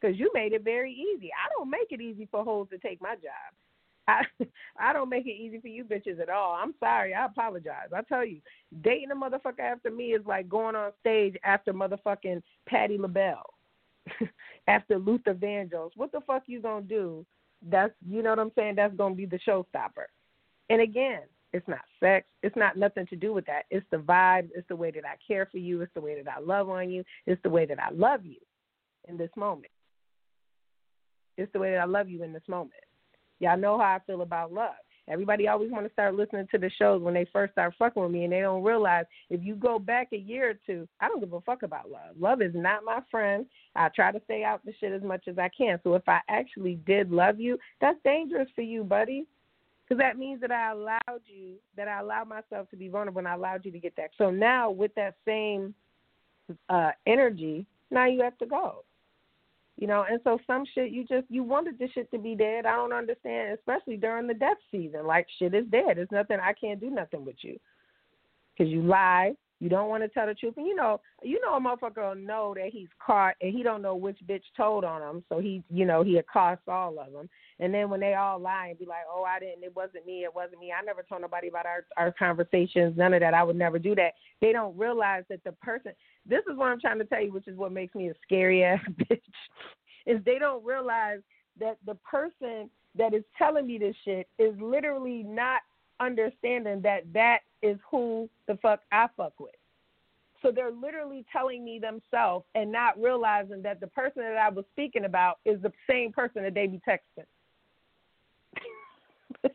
because you made it very easy. I don't make it easy for hoes to take my job. I (laughs) I don't make it easy for you bitches at all. I'm sorry. I apologize. I tell you, dating a motherfucker after me is like going on stage after motherfucking Patti LaBelle, (laughs) after Luther Vandross. What the fuck you gonna do? That's you know what I'm saying. That's gonna be the showstopper. And again, it's not sex. It's not nothing to do with that. It's the vibe. It's the way that I care for you. It's the way that I love on you. It's the way that I love you in this moment. It's the way that I love you in this moment. Y'all know how I feel about love. Everybody always want to start listening to the shows when they first start fucking with me, and they don't realize if you go back a year or two, I don't give a fuck about love. Love is not my friend. I try to stay out the shit as much as I can. So if I actually did love you, that's dangerous for you, buddy, because that means that I allowed you, that I allowed myself to be vulnerable, and I allowed you to get that. So now with that same uh, energy, now you have to go. You know, and so some shit you just you wanted this shit to be dead. I don't understand, especially during the death season. Like shit is dead. There's nothing I can't do nothing with you because you lie. You don't want to tell the truth, and you know, you know, a motherfucker will know that he's caught, and he don't know which bitch told on him. So he, you know, he accosts all of them. And then when they all lie and be like, "Oh, I didn't. It wasn't me. It wasn't me. I never told nobody about our our conversations. None of that. I would never do that." They don't realize that the person this is what I'm trying to tell you, which is what makes me a scary ass (laughs) bitch, is they don't realize that the person that is telling me this shit is literally not understanding that that is who the fuck I fuck with. So they're literally telling me themselves and not realizing that the person that I was speaking about is the same person that they be texting. (laughs)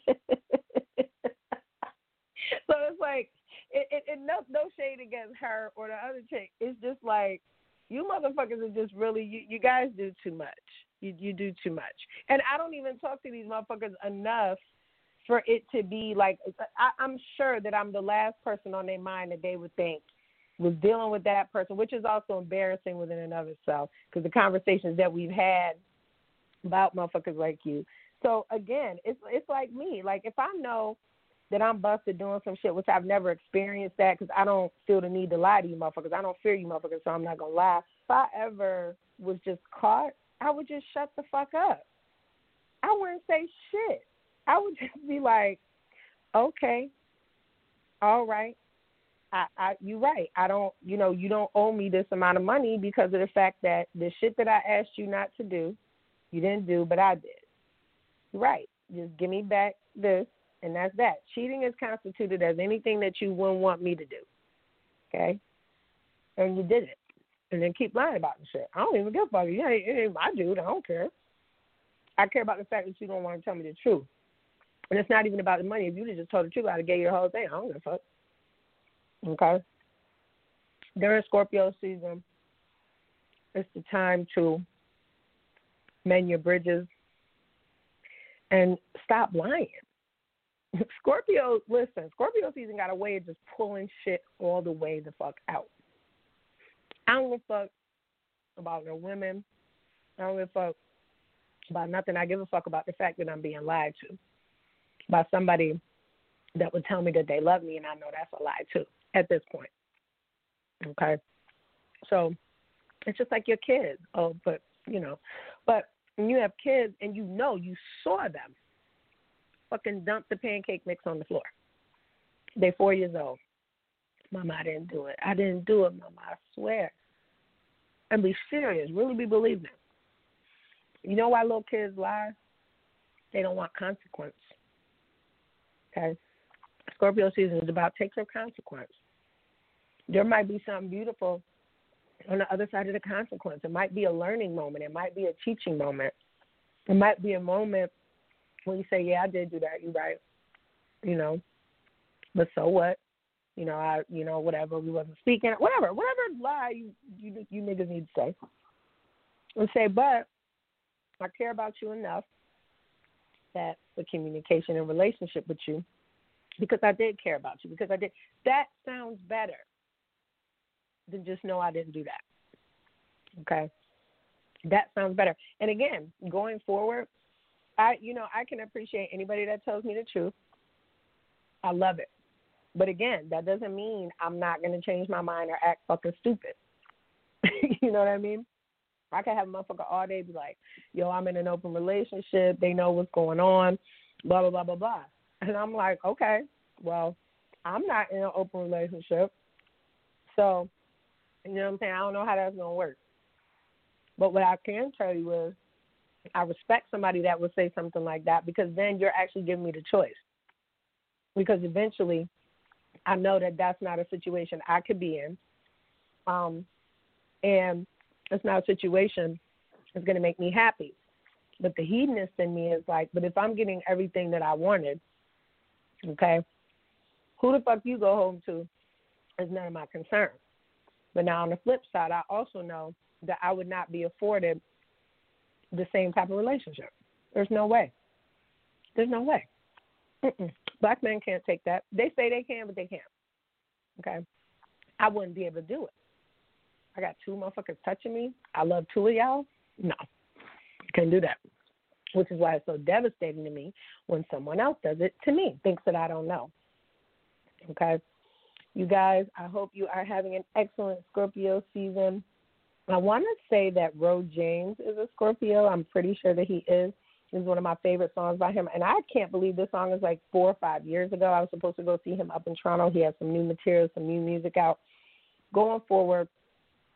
so it's like it, it, it no no shade against her or the other chick. It's just like you motherfuckers are just really you, you guys do too much. You you do too much. And I don't even talk to these motherfuckers enough for it to be like I, I'm sure that I'm the last person on their mind that they would think was dealing with that person, which is also embarrassing within and of itself because the conversations that we've had about motherfuckers like you. So again, it's it's like me. Like if I know that I'm busted doing some shit, which I've never experienced that because I don't feel the need to lie to you motherfuckers. I don't fear you motherfuckers, so I'm not gonna lie. If I ever was just caught, I would just shut the fuck up. I wouldn't say shit. I would (laughs) just be like, okay, all right. I, I, you're right. I don't, you know, you don't owe me this amount of money because of the fact that the shit that I asked you not to do, you didn't do, but I did. You're right. Just give me back this and that's that. Cheating is constituted as anything that you wouldn't want me to do. Okay? And you did it. And then keep lying about the shit. I don't even give a fuck. You ain't, it ain't my dude. I don't care. I care about the fact that you don't want to tell me the truth. And it's not even about the money. If you just told the truth, I'd have gave you the whole thing. I don't give a fuck. Okay? During Scorpio season, it's the time to mend your bridges and stop lying. (laughs) Scorpio, listen, Scorpio season got a way of just pulling shit all the way the fuck out. I don't give a fuck about no women. I don't give a fuck about nothing. I give a fuck about the fact that I'm being lied to by somebody that would tell me that they love me, and I know that's a lie too at this point. Okay, so it's just like your kids. Oh, but you know, but when you have kids and you know you saw them fucking dump the pancake mix on the floor. They're four years old. Mama, I didn't do it. I didn't do it, Mama. I swear. And be serious. Really be believing. You know why little kids lie? They don't want consequence. Okay? Scorpio season is about take some consequence. There might be something beautiful on the other side of the consequence. It might be a learning moment. It might be a teaching moment. It might be a moment when you say, "Yeah, I did do that," you're right. You know, but so what? You know, I, you know, whatever. We wasn't speaking, whatever, whatever lie you you you niggas need to say. And say, but I care about you enough that the communication and relationship with you, because I did care about you, because I did. That sounds better than just know I didn't do that. Okay, that sounds better. And again, going forward, I, you know, I can appreciate anybody that tells me the truth. I love it. But again, that doesn't mean I'm not going to change my mind or act fucking stupid. (laughs) you know what I mean? I can have a motherfucker all day be like, yo, I'm in an open relationship. They know what's going on, blah, blah, blah, blah, blah. (laughs) And I'm like, okay, well, I'm not in an open relationship. So, you know what I'm saying? I don't know how that's going to work. But what I can tell you is I respect somebody that would say something like that because then you're actually giving me the choice. because eventually I know that that's not a situation I could be in. Um, and it's not a situation that's going to make me happy. But the hedonist in me is like, but if I'm getting everything that I wanted, okay, who the fuck you go home to is none of my concern. But now on the flip side, I also know that I would not be afforded the same type of relationship. There's no way. There's no way. Mm-mm. Black men can't take that. They say they can, but they can't. Okay, I wouldn't be able to do it. I got two motherfuckers touching me. I love two of y'all. No, can't do that. Which is why it's so devastating to me when someone else does it to me, thinks that I don't know. Okay, you guys, I hope you are having an excellent Scorpio season. I want to say that Ro James is a Scorpio. I'm pretty sure that he is. This is one of my favorite songs by him. And I can't believe this song is like four or five years ago. I was supposed to go see him up in Toronto. He has some new material, some new music out. Going forward,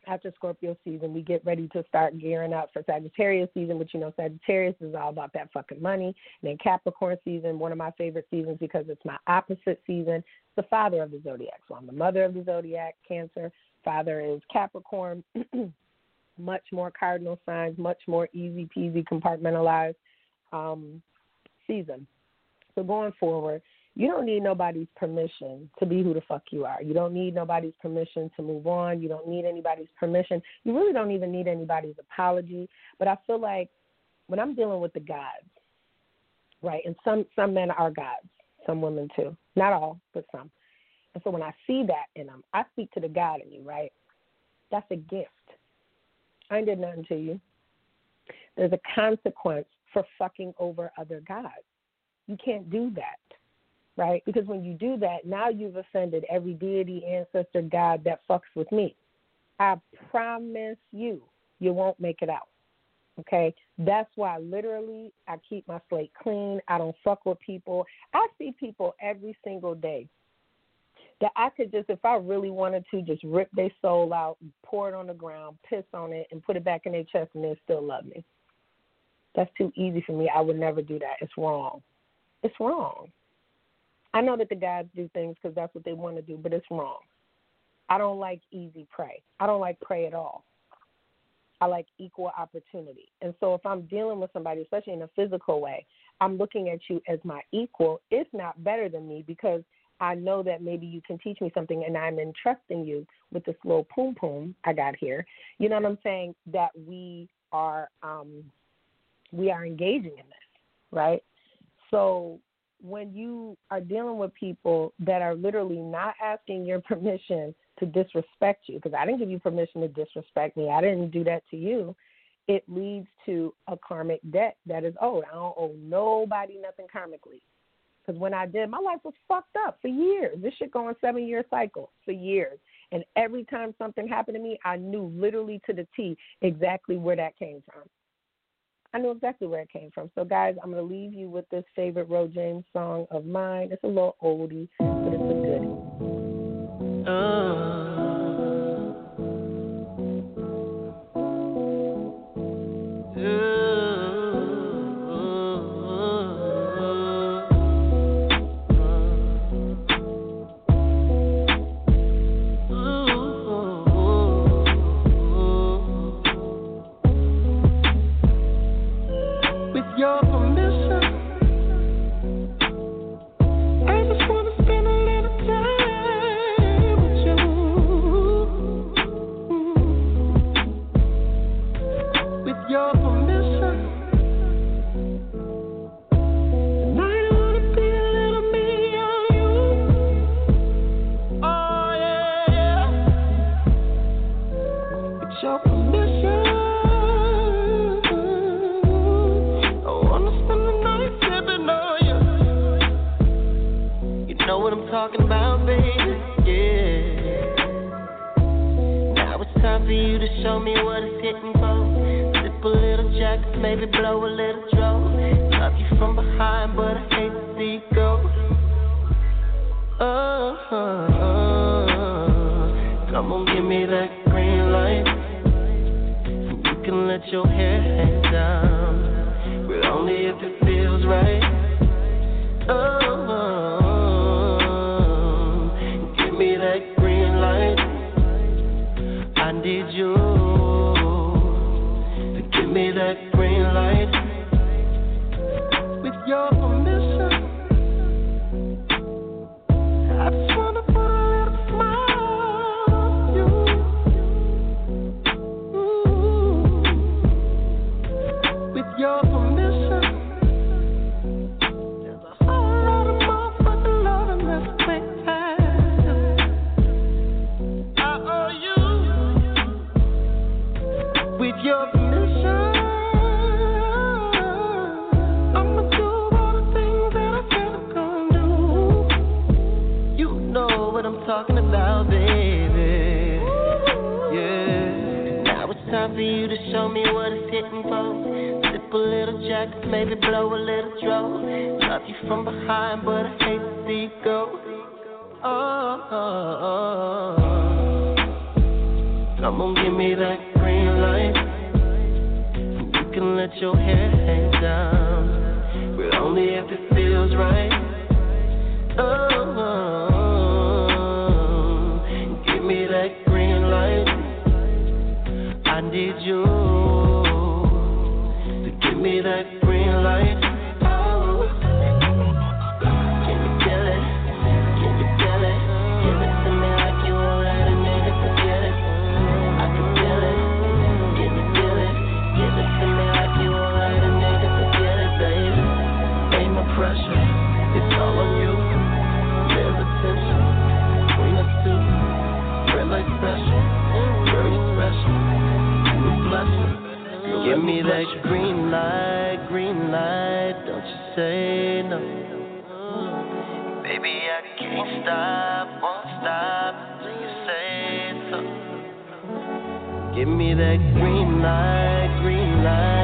after Scorpio season, we get ready to start gearing up for Sagittarius season, which you know Sagittarius is all about that fucking money. And then Capricorn season, one of my favorite seasons because it's my opposite season. The father of the zodiac. So I'm the mother of the zodiac, Cancer. Father is Capricorn. (clears throat) much more cardinal signs, much more easy peasy compartmentalized um, season. So going forward, you don't need nobody's permission to be who the fuck you are. You don't need nobody's permission to move on. You don't need anybody's permission. You really don't even need anybody's apology. But I feel like when I'm dealing with the gods, right, and some some men are gods, some women too. Not all, but some. And so when I see that in them, I speak to the God in you, right? That's a gift. I did nothing to you. There's a consequence for fucking over other gods. You can't do that right? Because when you do that, now you've offended every deity, ancestor, God that fucks with me. I promise you, you won't make it out. Okay? That's why literally I keep my slate clean. I don't fuck with people. I see people every single day that I could just, if I really wanted to, just rip their soul out, pour it on the ground, piss on it, and put it back in their chest, and they still love me. That's too easy for me. I would never do that. It's wrong. It's wrong. I know that the guys do things because that's what they want to do, but it's wrong. I don't like easy prey. I don't like prey at all. I like equal opportunity. And so if I'm dealing with somebody, especially in a physical way, I'm looking at you as my equal, if not better than me, because I know that maybe you can teach me something and I'm entrusting you with this little poom poom I got here. You know what I'm saying? That we are um we are engaging in this, right? So when you are dealing with people that are literally not asking your permission to disrespect you, because I didn't give you permission to disrespect me, I didn't do that to you, it leads to a karmic debt that is owed. I don't owe nobody nothing karmically. Because when I did, my life was fucked up for years. This shit going seven year cycle for years. And every time something happened to me, I knew literally to the T exactly where that came from. I knew exactly where it came from. So, guys, I'm going to leave you with this favorite Ro James song of mine. It's a little oldie, but it's a goodie. Uh. Come on, give me that green light. You can let your hair hang down, but only if it feels right. oh. oh. that green light, green light, don't you say no. Baby, I can't stop, won't stop till you say so. Give me that green light, green light.